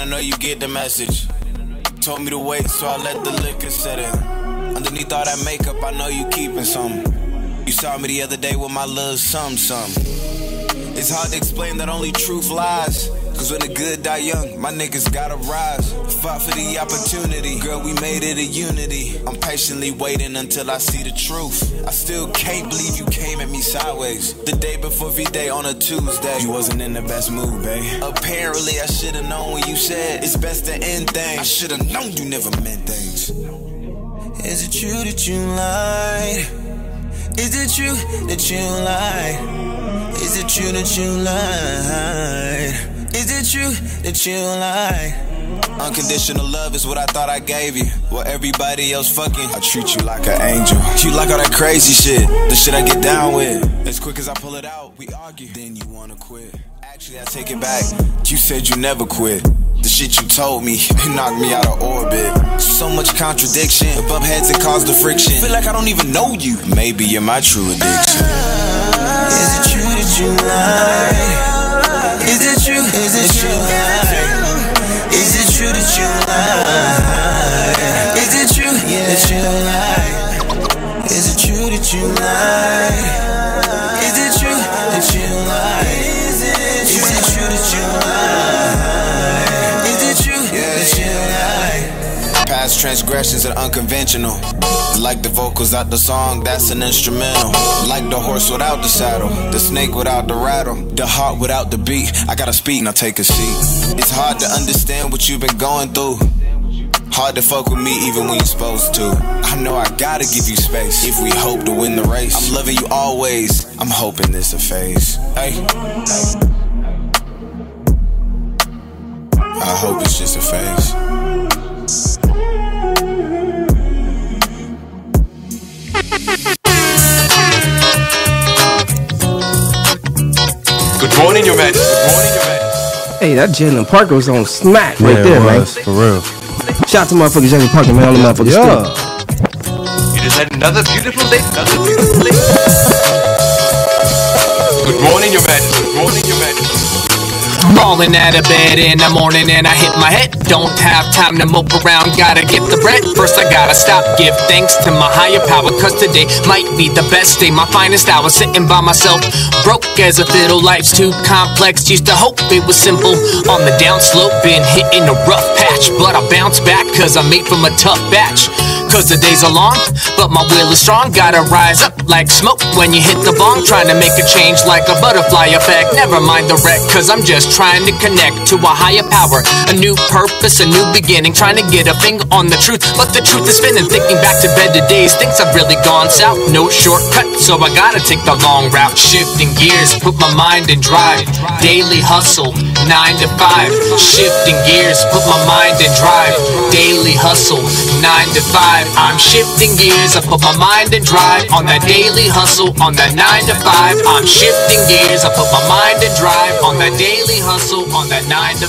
I know you get the message. Told me to wait, so I let the liquor set in. Underneath all that makeup, I know you keeping some. You saw me the other day with my little some some. It's hard to explain that only truth lies. Cause when the good die young, my niggas gotta rise. Fought for the opportunity, girl, we made it a unity. I'm patiently waiting until I see the truth. I still can't believe you came at me sideways. The day before V Day on a Tuesday. You wasn't in the best mood, babe. Apparently, I should've known when you said it's best to end things. I should've known you never meant things. Is it true that you lied? Is it true that you lied? Is it true that you lied? Is it true that you lied? Unconditional love is what I thought I gave you. While everybody else fucking, I treat you like an angel. You like all that crazy shit, the shit I get down with. As quick as I pull it out, we argue. Then you wanna quit. Actually, I take it back. You said you never quit. The shit you told me, it knocked me out of orbit. So much contradiction, bump heads and cause the friction. Feel like I don't even know you. Maybe you're my true addiction. Is it true that you lied? Is it true? Is it true? Is it true that you lied? Is it true that you lied? Is it true that you lied? Past transgressions are unconventional. Like the vocals out the song, that's an instrumental. Like the horse without the saddle, the snake without the rattle, the heart without the beat. I gotta speak, now take a seat. It's hard to understand what you've been going through. Hard to fuck with me even when you're supposed to. I know I gotta give you space if we hope to win the race. I'm loving you always. I'm hoping this a phase. Hey. I hope it's just a phase. Morning, Your Majesty. Good morning, Your Majesty. Hey, that Jalen Parker was on smack right Yeah, there, it man. for real. Shout out to motherfucker Jalen Parker, man. On the motherfucker Yeah. stick. It is another beautiful day. Another beautiful day. Falling out of bed in the morning and I hit my head. Don't have time to mope around, gotta get the bread. First, I gotta stop, give thanks to my higher power. Cause today might be the best day, my finest hour. Sitting by myself, broke as a fiddle. Life's too complex, used to hope it was simple. On the down slope, been hitting a rough patch. But I bounce back cause I'm made from a tough batch. Cause the days are long, but my will is strong. Gotta rise up like smoke when you hit the bong. Trying to make a change like a butterfly effect. Never mind the wreck, cause I'm just trying to connect to a higher power. A new purpose, a new beginning. Trying to get a finger on the truth, but the truth is spinning. Thinking back to better days, things have really gone south. No shortcut, so I gotta take the long route. Shifting gears, put my mind in drive. Daily hustle, 9 to 5. Shifting gears, put my mind in drive. Daily hustle, 9 to 5. I'm shifting gears, I put my mind in drive. On that daily hustle, on that 9 to 5. I'm shifting gears, I put my mind in drive. On that daily hustle, on that 9 to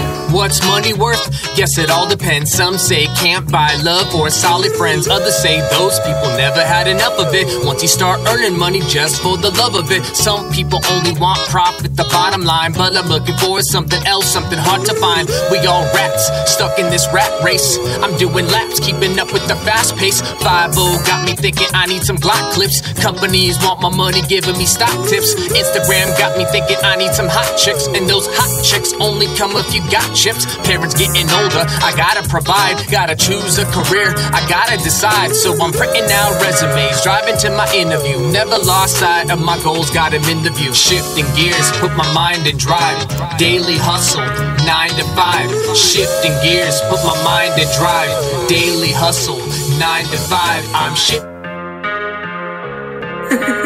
5. What's money worth? Guess it all depends. Some say can't buy love or solid friends. Others say those people never had enough of it. Once you start earning money just for the love of it. Some people only want profit, the bottom line. But I'm looking for something else, something hard to find. We all rats, stuck in this rat race. I'm doing laps, keeping up with the fast pace. 5 got me thinking I need some Glock clips. Companies want my money, giving me stock tips. Instagram got me thinking I need some hot chicks. And those hot chicks only come if you got chips. Parents getting older, I gotta provide. Gotta choose a career, I gotta decide. So I'm printing out resumes, driving to my interview. Never lost sight of my goals, got them in the view. Shifting gears, put my mind in drive. Daily hustle, 9 to 5. Shifting gears, put my mind in drive. Daily hustle, 9 to 5. I'm shit.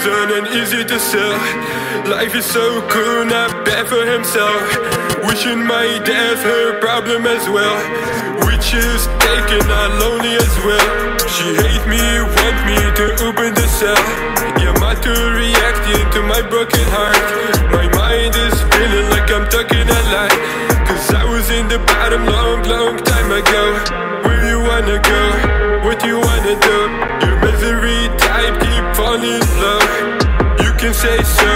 stuff and easy to sell. Life is so cool, not bad for himself. Wishing my death her problem as well. Which is taken, not lonely as well. She hate me, want me to open the cell. Yeah, my to reacting to my broken heart. My mind is feeling like I'm talking a lie. Cause I was in the bottom long, long time ago. Where you wanna go? What you wanna do? Your Can say so,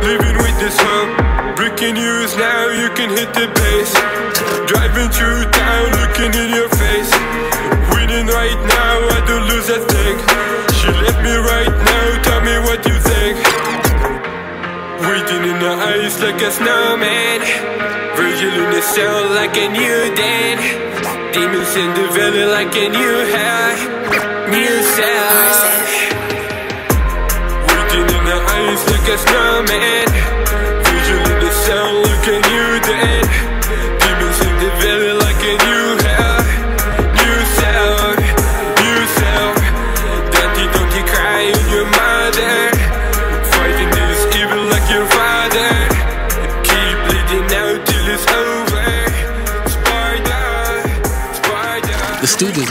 living with this hope. Breaking news now, you can hit the base. Driving through town, looking in your face. Winning right now, I don't lose a thing. She left me right now, tell me what you think. Waiting in the ice like a snowman. Virgil in the cell like a new den. Demons in the valley like a new hell. New cell. Snowman. Virgil in the like a new den.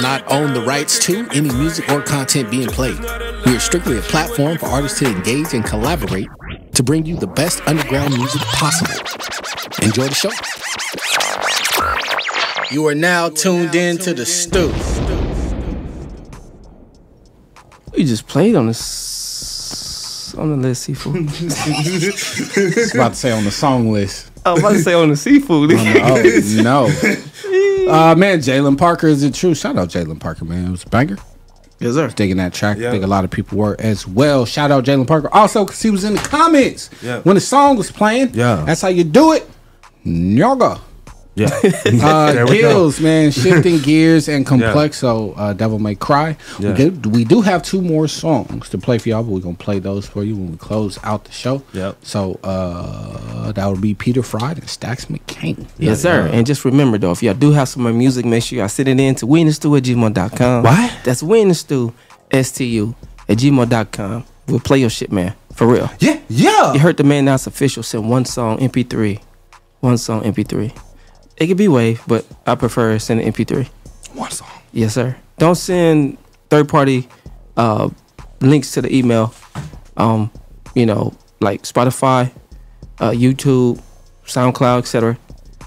Does not own the rights to any music or content being played. We are strictly a platform for artists to engage and collaborate to bring you the best underground music possible. Enjoy the show. You are now tuned in to the Stu. We just played on this on the list seafood. It's about to say on the song list. I was about to say on the seafood. Oh, no. Uh, man, Jalen Parker is the truth. Shout out Jalen Parker, man. It was a banger. Yes, sir. Digging that track. Yeah. I think a lot of people were as well. Shout out Jalen Parker. Also, because he was in the comments Yeah. when the song was playing. Yeah. That's how you do it. Nyaga. Yeah. Uh. Gills, man, shifting gears and complexo. Uh, Devil May Cry. Yeah. We, get- we do have two more songs to play for y'all, but we're gonna play those for you when we close out the show. Yep. So uh, that would be Peter Fried and Stacks McCain. Yes, sir. And just remember though, if y'all do have some more music, make sure y'all send it in to winthestu at gmail.com. What? That's winthestu, S-T-U, at gmail.com. We'll play your shit, man. For real. Yeah, yeah. You heard the man that's official send one song MP3. One song MP3. It could be wave, but I prefer send an MP3. One song. Yes, sir. Don't send third party uh, links to the email. Um, you know, like Spotify, uh, YouTube, SoundCloud, etc.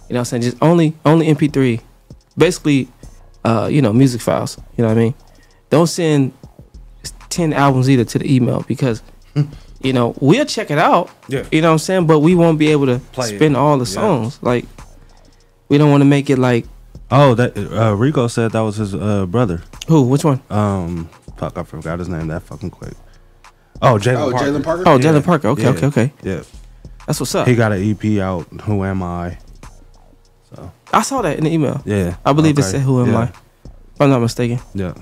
You know what I'm saying? Just only only MP3. Basically, uh, you know, music files. You know what I mean? Don't send ten albums either to the email because you know, we'll check it out. Yeah. You know what I'm saying? But we won't be able to Play it. spin all the Yeah. songs. Like we don't want to make it like Oh, that uh, Rico said that was his uh, brother. who? Which one? Um, fuck, I forgot his name that fucking quick. Oh, Jalen Oh, Parker. Jalen Parker? Oh, Yeah. Jalen Parker. Okay, Yeah. okay, okay. Yeah, That's what's up. he got an EP out. Who am I? So I saw that in the email. yeah, I believe it said "Who am Yeah. I?" If I'm not mistaken. Yeah,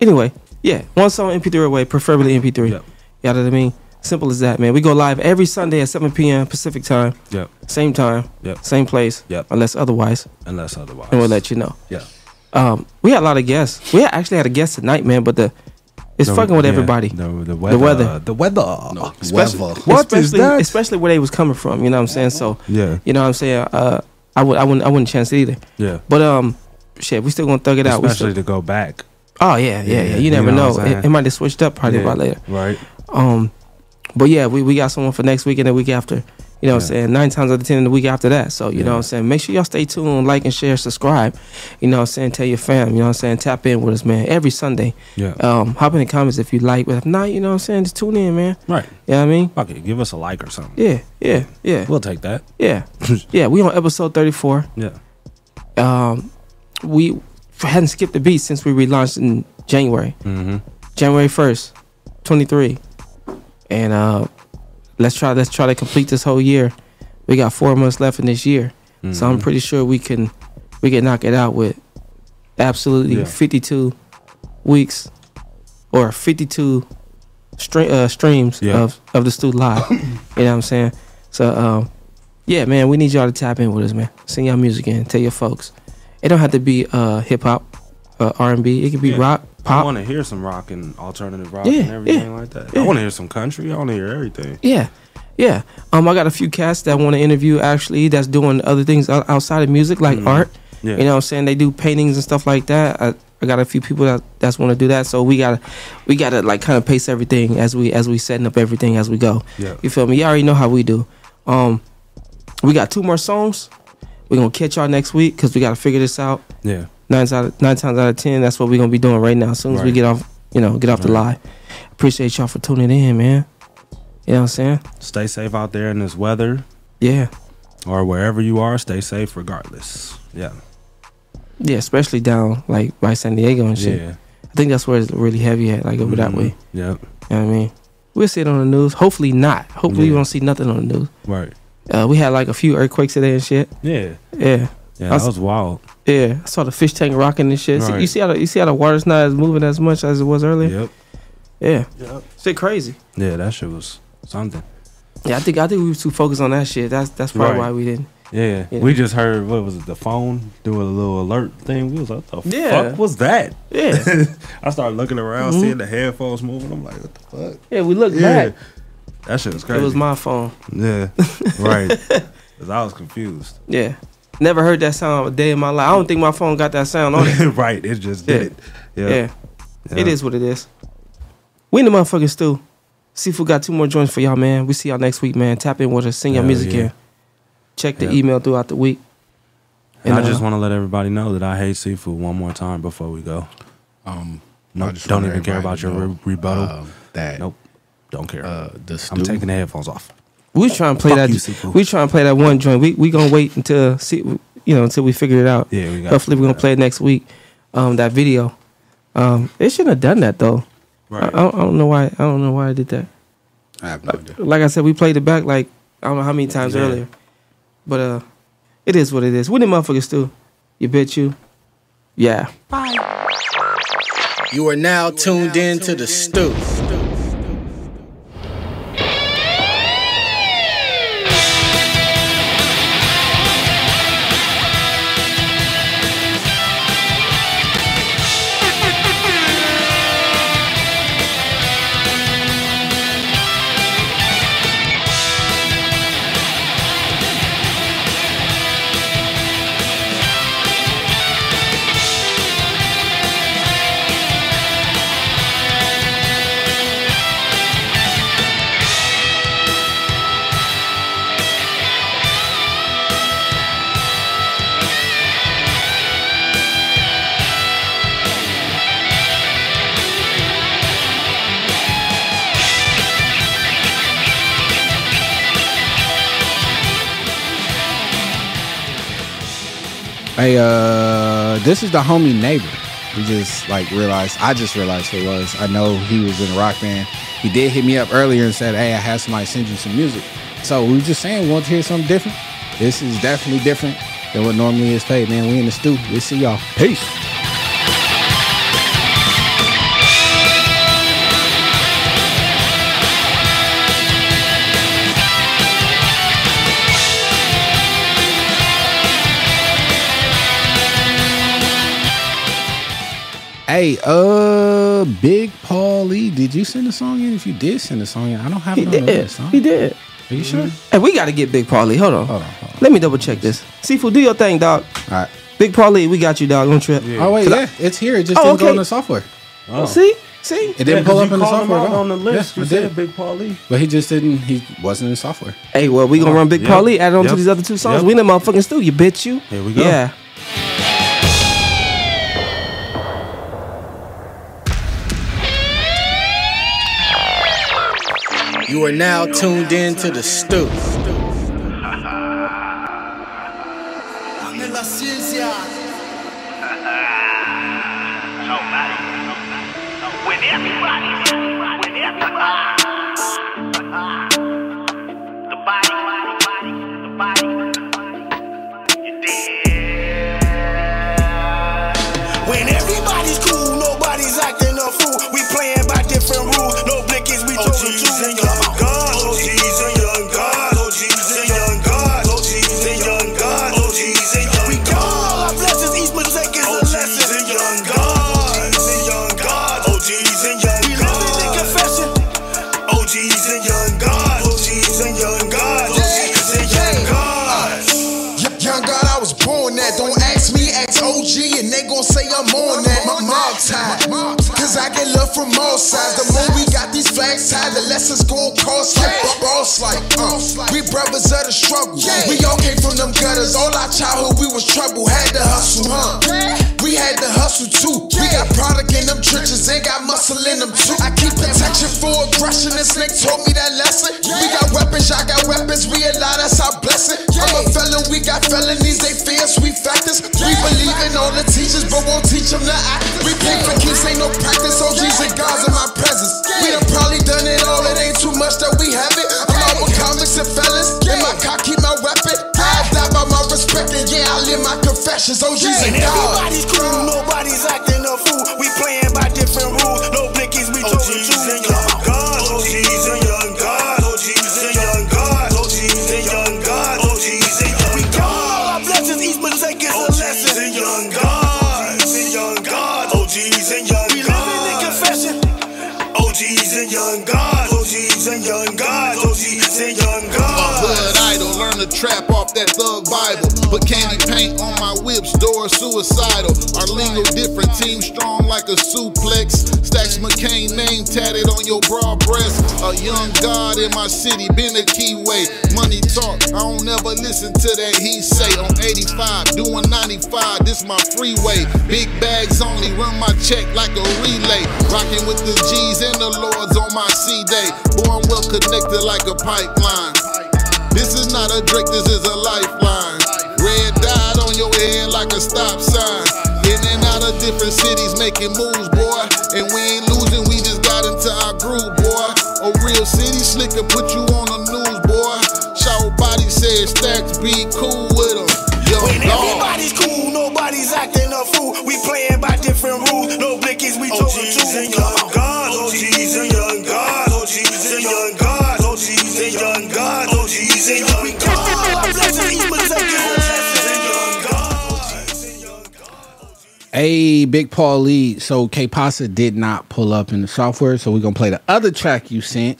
Anyway, yeah, one song MP3 away, preferably MP3. Yep. You know what I mean? Simple as that, man. We go live every Sunday at 7 p.m. Pacific time, Yep. same time, Yep. same place, Yep. unless otherwise, Unless otherwise. and we'll let you know. Yeah. Um, we had a lot of guests. We actually had a guest tonight, man, but the it's The- fucking with yeah, everybody. The, the weather. The weather. The weather. especially, Weather. What is especially, that? Especially where they was coming from. You know what I'm saying? So Yeah. you know what I'm saying. Uh, I would I wouldn't I wouldn't chance it either. Yeah. But um, shit, we still gonna thug it out. We Especially still, to go back. oh yeah, yeah, yeah. Yeah, You you never know know. It, it might have switched up probably Yeah. about later. Right. Um, but yeah, we, we got someone for next week and the week after. You know what I'm saying? Nine times out of ten, the week after that. So, you know Yeah. what I'm saying? Make sure y'all stay tuned, like and share, subscribe. You know what I'm saying? Tell your fam, you know what I'm saying? Tap in with us, man. Every Sunday. Yeah. Um, hop in the comments if you like. But if not, you know what I'm saying? Just tune in, man. Right. You know what I mean? Okay, give us a like or something. Yeah, yeah, yeah. We'll take that. Yeah. yeah, we on episode 34. Yeah. Um, we hadn't skipped a beat since we relaunched in January. Mm-hmm. January first, twenty three, and uh, let's try let's try to complete this whole year. We got four months left in this year, so I'm Mhm. pretty sure we can we can knock it out with absolutely Yeah. 52 weeks or 52 stre- uh, streams Yeah. of of the Stu live. you know what I'm saying? So um, yeah, man, we need y'all to tap in with us, man. Sing y'all music in, tell your folks. It don't have to be uh, hip hop, uh, R&B. It could be Yeah. rock. I want to hear some rock and alternative rock Yeah, and everything yeah, like that. yeah. I want to hear some country. I want to hear everything. Yeah, yeah. Um, I got a few cats that want to interview actually. That's doing other things outside of music, like Mhm. art. Yeah. You know, what I'm saying they do paintings and stuff like that. I, I got a few people that that's want to do that. So we gotta, we gotta like kind of pace everything as we as we setting up everything as we go. Yeah. You feel me? You already know how we do. Um, we got two more songs. We're gonna catch y'all next week because we gotta figure this out. Yeah. Nine out of, nine times out of ten, that's what we're gonna be doing right now. As soon as we get off, you know, get off the Right. live. Appreciate y'all for tuning in, man. You know what I'm saying? Stay safe out there in this weather. Yeah. Or wherever you are, stay safe regardless. Yeah. Yeah, especially down like by San Diego and shit. Yeah. I think that's where it's really heavy at, like over that Mhm. way. Yep. You know what I mean? We'll see it on the news. Hopefully not. Hopefully we Yeah. won't see nothing on the news. Right. Uh, we had like a few earthquakes today and shit. Yeah. Yeah. Yeah, I that s- was wild. Yeah, I saw the fish tank rocking and shit. See, you see how the, you see how the water's not as moving as much as it was earlier. Yep. Yeah. Yep. Shit crazy. Yeah, that shit was something. Yeah, I think I think we were too focused on that shit. That's that's probably Right. why we didn't. Yeah. Yeah. We just heard what was it, the phone do a little alert thing. We was like, what the Yeah. fuck was that? Yeah. I started looking around, Mhm. seeing the headphones moving. I'm like, what the fuck? Yeah, we looked Yeah. back. That shit was crazy. It was my phone. Yeah. Right. Cause I was confused. Yeah. Never heard that sound a day in my life. I don't think my phone got that sound on it. right. It just Yeah. did it. Yeah. Yeah. Yeah. is what it is. We in the motherfucking Stu. Seafood got two more joints for y'all, man. We see y'all next week, man. Tap in with us, sing your music yeah. here. Check the Yeah. email throughout the week. And I uh, just want to let everybody know that I hate seafood one more time before we go. Um, no, I just don't even care about your know, re- rebuttal. um, that nope, don't care. Uh, the I'm taking the headphones off. We trying to play Fuck that. you, Seafood. we trying to play that one joint. We we gonna wait until see you know until we figure it out. Yeah, we got Hopefully we're gonna play it next week. Um, that video. Um, it shouldn't have done that though. Right. I, I, don't, I don't know why. I don't know why I did that. I have no idea. Like I said, we played it back like I don't know how many times Yeah. earlier. But uh, it is what it is. What the motherfuckers do? You bet you. Yeah. Bye. You are now tuned in to the Stu. Hey, uh, this is the homie neighbor. We just like realized. I just realized who it was. I know he was in a rock band. He did hit me up earlier and said, "Hey, I had somebody send you some music." So we were just saying, want to hear something different. This is definitely different than what normally is played. Man, we in the Stu. We'll see y'all. Peace. Hey, uh, Big Paulie, did you send a song in? If you did send a song in, I don't have He it on the did. list. Huh? He did. Are you sure? Hey, we gotta get Big Paulie. Hold on. Hold on. Let me double check this. Seafood, do your thing, dog. All right. Big Paulie, we got you, dog. Don't trip. Oh wait, 'Cause I- yeah, it's here. It just Oh, didn't go in the software. Oh. See, see. It didn't pull up in the software at all. on the list. Yeah, you it said did. Big Paulie. But he just didn't. He wasn't in the software. Hey, well, we gonna Oh, run Big yep, Paulie, add on to these other two songs. yep. We in the motherfucking stew, you bitch, you. Here we go. Yeah. You are now tuned in to the Stu. OGs and young. OGs and young. OGs and young. OGs and young We got all blessings. Each is. OGs and young. OGs and young. OGs and young young God, I was born that. Don't ask me, ask OG, and they gon' say I'm on that. My mob tied. Cause I get love from all sides. The more we got these flags tied, the less it's gon' cost like boss like. Uh, we brothers of the struggle. We all came from them gutters. All our childhood, we was trouble. Had to hustle, huh? We had to hustle too. We got product in them trenches and got muscle in them too. I keep protection for aggression. This Nick told me that lesson. We got weapons, y'all got weapons. We allow that's our blessing. I'm a felon, we got felonies. They fear sweet factors. We believe in all the teachers, but won't teach them to act. We pay for keeps, ain't no practice. OGs and gods in my presence. We done probably done it all. It ain't too much that we have it. I'm out with convicts and felons. In my car, keep my weapon. I die respect, and yeah, I live my confessions. OGs and And gods. everybody's cool, nobody's acting a fool. We playing by different rules. No blickies, we chosen to and young gods. OGs and young gods. OGs and young gods. OGs and young gods. OGs and young gods. All our blessings, each but take a lesson. and young gods. OGs and young gods. OGs and young gods. We living in confession. OGs and young gods. OGs and young gods. OGs and young A hood idol, learn to trap off that thug Put candy paint on my whips, door suicidal. Our lingo different, team strong like a suplex. Stacks McCain name tatted on your broad breast. A young god in my city, been a key way. Money talk, I don't ever listen to that he say. On 85, doing 95, this my freeway. Big bags only, run my check like a relay. Rocking with the G's and the Lords on my C day. Born well connected like a pipeline. This is not a Drake, this is a lifeline. Red dot on your head like a stop sign. In and out of different cities making moves, boy. And we ain't losing, we just got into our groove, boy. A real city slicker put you on the news, boy. Shout body said stacks be cool with them. Yo, When dog. everybody's cool, nobody's acting a fool. We playing by different rules. No blickies, we chosen to Hey, Big Paulie. So K Pasa did not pull up in the software, so we're gonna play the other track you sent.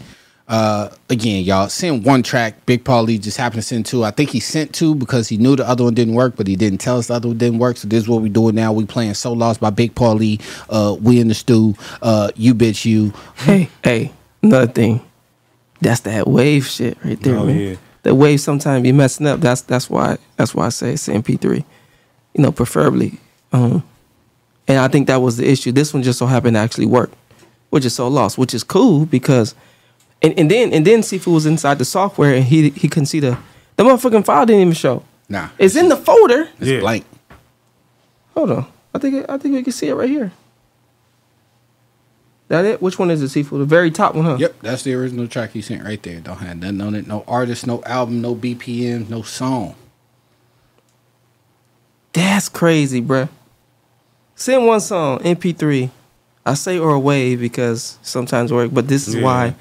Uh, again, y'all send one track. Big Paulie just happened to send two. I think he sent two because he knew the other one didn't work, but he didn't tell us the other one didn't work. So this is what we're doing now. We playing So Lost by Big Paulie. Uh, we in the Stu. Uh, you bitch you. Hey, hey, another thing. That's that wave shit right there, Oh, man. yeah. The wave sometimes be messing up. That's that's why that's why I say it's MP3. You know, preferably. Um, and I think that was the issue. This one just so happened to actually work, which is so lost, which is cool because, and, and then and then Seafood was inside the software and he he couldn't see the the motherfucking file didn't even show. Nah, it's in the folder. It's blank. Hold on, I think I think we can see it right here. That it? Which one is it, Seafood? The very top one, huh? Yep, that's the original track he sent right there. Don't have nothing on it. No artist, no album, no BPM, no song. That's crazy, bruh. Send one song, MP3. I say or a wave because sometimes work, but this is Yeah. why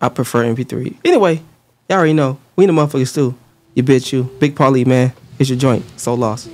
I prefer MP3. Anyway, y'all already know. We in the motherfuckers too. You bitch you. Big Paulie, man. It's your joint. So lost.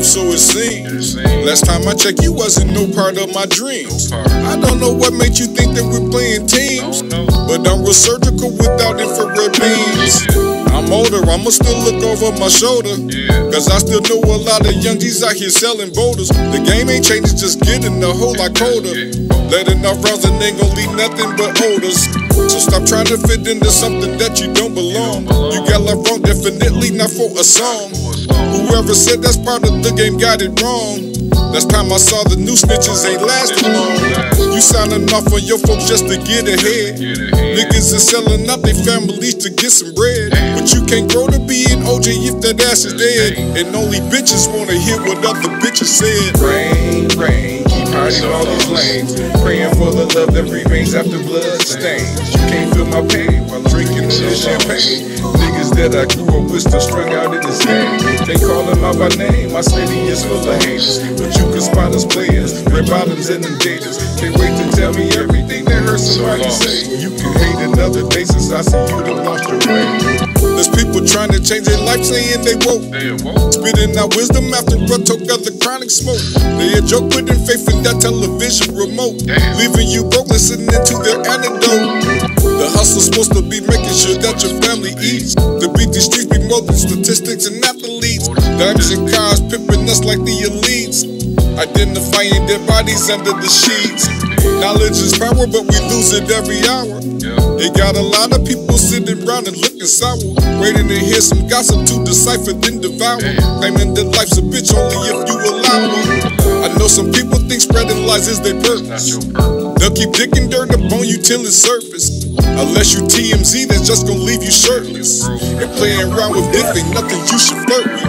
Enough, so it seems. Last time I checked, you wasn't no part of my dreams. I don't know what made you think that we're playing teams, but I'm real surgical without infrared beams. I'm older, I'ma still look over my shoulder. Cause I still know a lot of young G's out here selling boulders. The game ain't changing, just getting a whole lot colder. Letting off rounds and ain't gon' leave nothing but odors. So stop trying to fit into something that you don't belong. You got love wrong, definitely not for a song. Whoever said that's part of the game got it wrong. Last time I saw the new snitches ain't lasting long. You signing off on your folks just to get ahead. Niggas is selling out their families to get some bread. But you can't grow to be an OJ if that ass is dead. And only bitches wanna hear what other bitches said. Rain, rain, her all these lanes. Praying for the love that remains after blood stains. You can't feel my pain while I'm drinking on this champagne. Niggas that I grew up with still strung out in this game. They call them out by name. My city is full of haters. But you can spot us players. Red bottoms and them gators. Can't wait to tell me everything that hurts somebody say. You can hate another day since I see you done your away. There's people trying to change their life saying they woke. Spitting out wisdom after took out the chronic smoke. They a joke putting faith in that television remote. Leaving you broke listening to their antidote. The hustle's supposed to be making sure that your family eats. The beat these streets be more than statistics and athletes. Diamonds and cars pimping us like the elites. Identifying dead bodies under the sheets. Knowledge is power, but we lose it every hour. It got a lot of people sitting around and looking sour, waiting to hear some gossip to decipher then devour. Claiming that life's a bitch only if you allow it. I know some people think spreading lies is their purpose. They'll keep digging dirt up on you till it's surface. Unless you TMZ, that's just gonna leave you shirtless. And playing around with dick ain't nothing you should flirt with.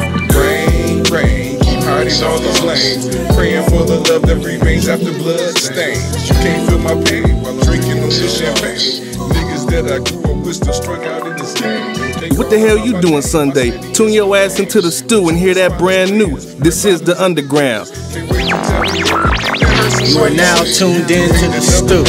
Rain, rain, keep hiding all these lanes. Praying for the love that remains after blood stains. You can't feel my pain while I'm drinking on this champagne. Niggas that I grew up with still strung out in this game. What the hell you doing Sunday? Tune your ass into the Stu and hear that brand new. This is the underground. You are now tuned in to the Stu.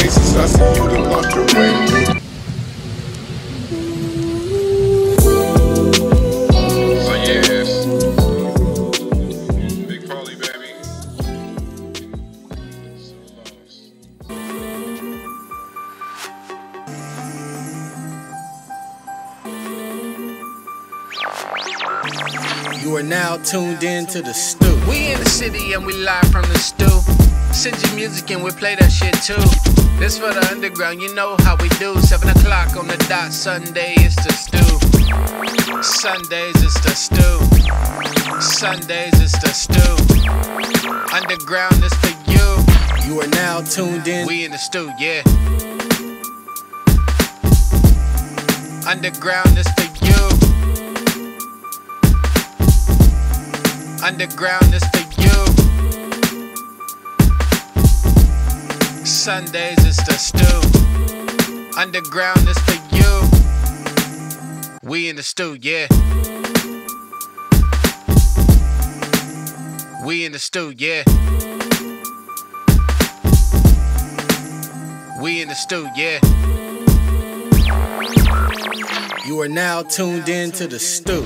Tuned in to the Stu. We in the city and we live from the Stu. Send your music and we play that shit too. This for the underground, you know how we do. Seven o'clock on the dot, Sunday is the Stu. Sundays is the Stu. Sundays is the Stu. Underground is for you. You are now tuned in. We in the Stu, yeah. Underground is for Underground is for you. Sundays is the Stu. Underground is for you. We in the Stu, yeah. We in the Stu, yeah. We in the Stu, yeah. You are now tuned in to the Stu.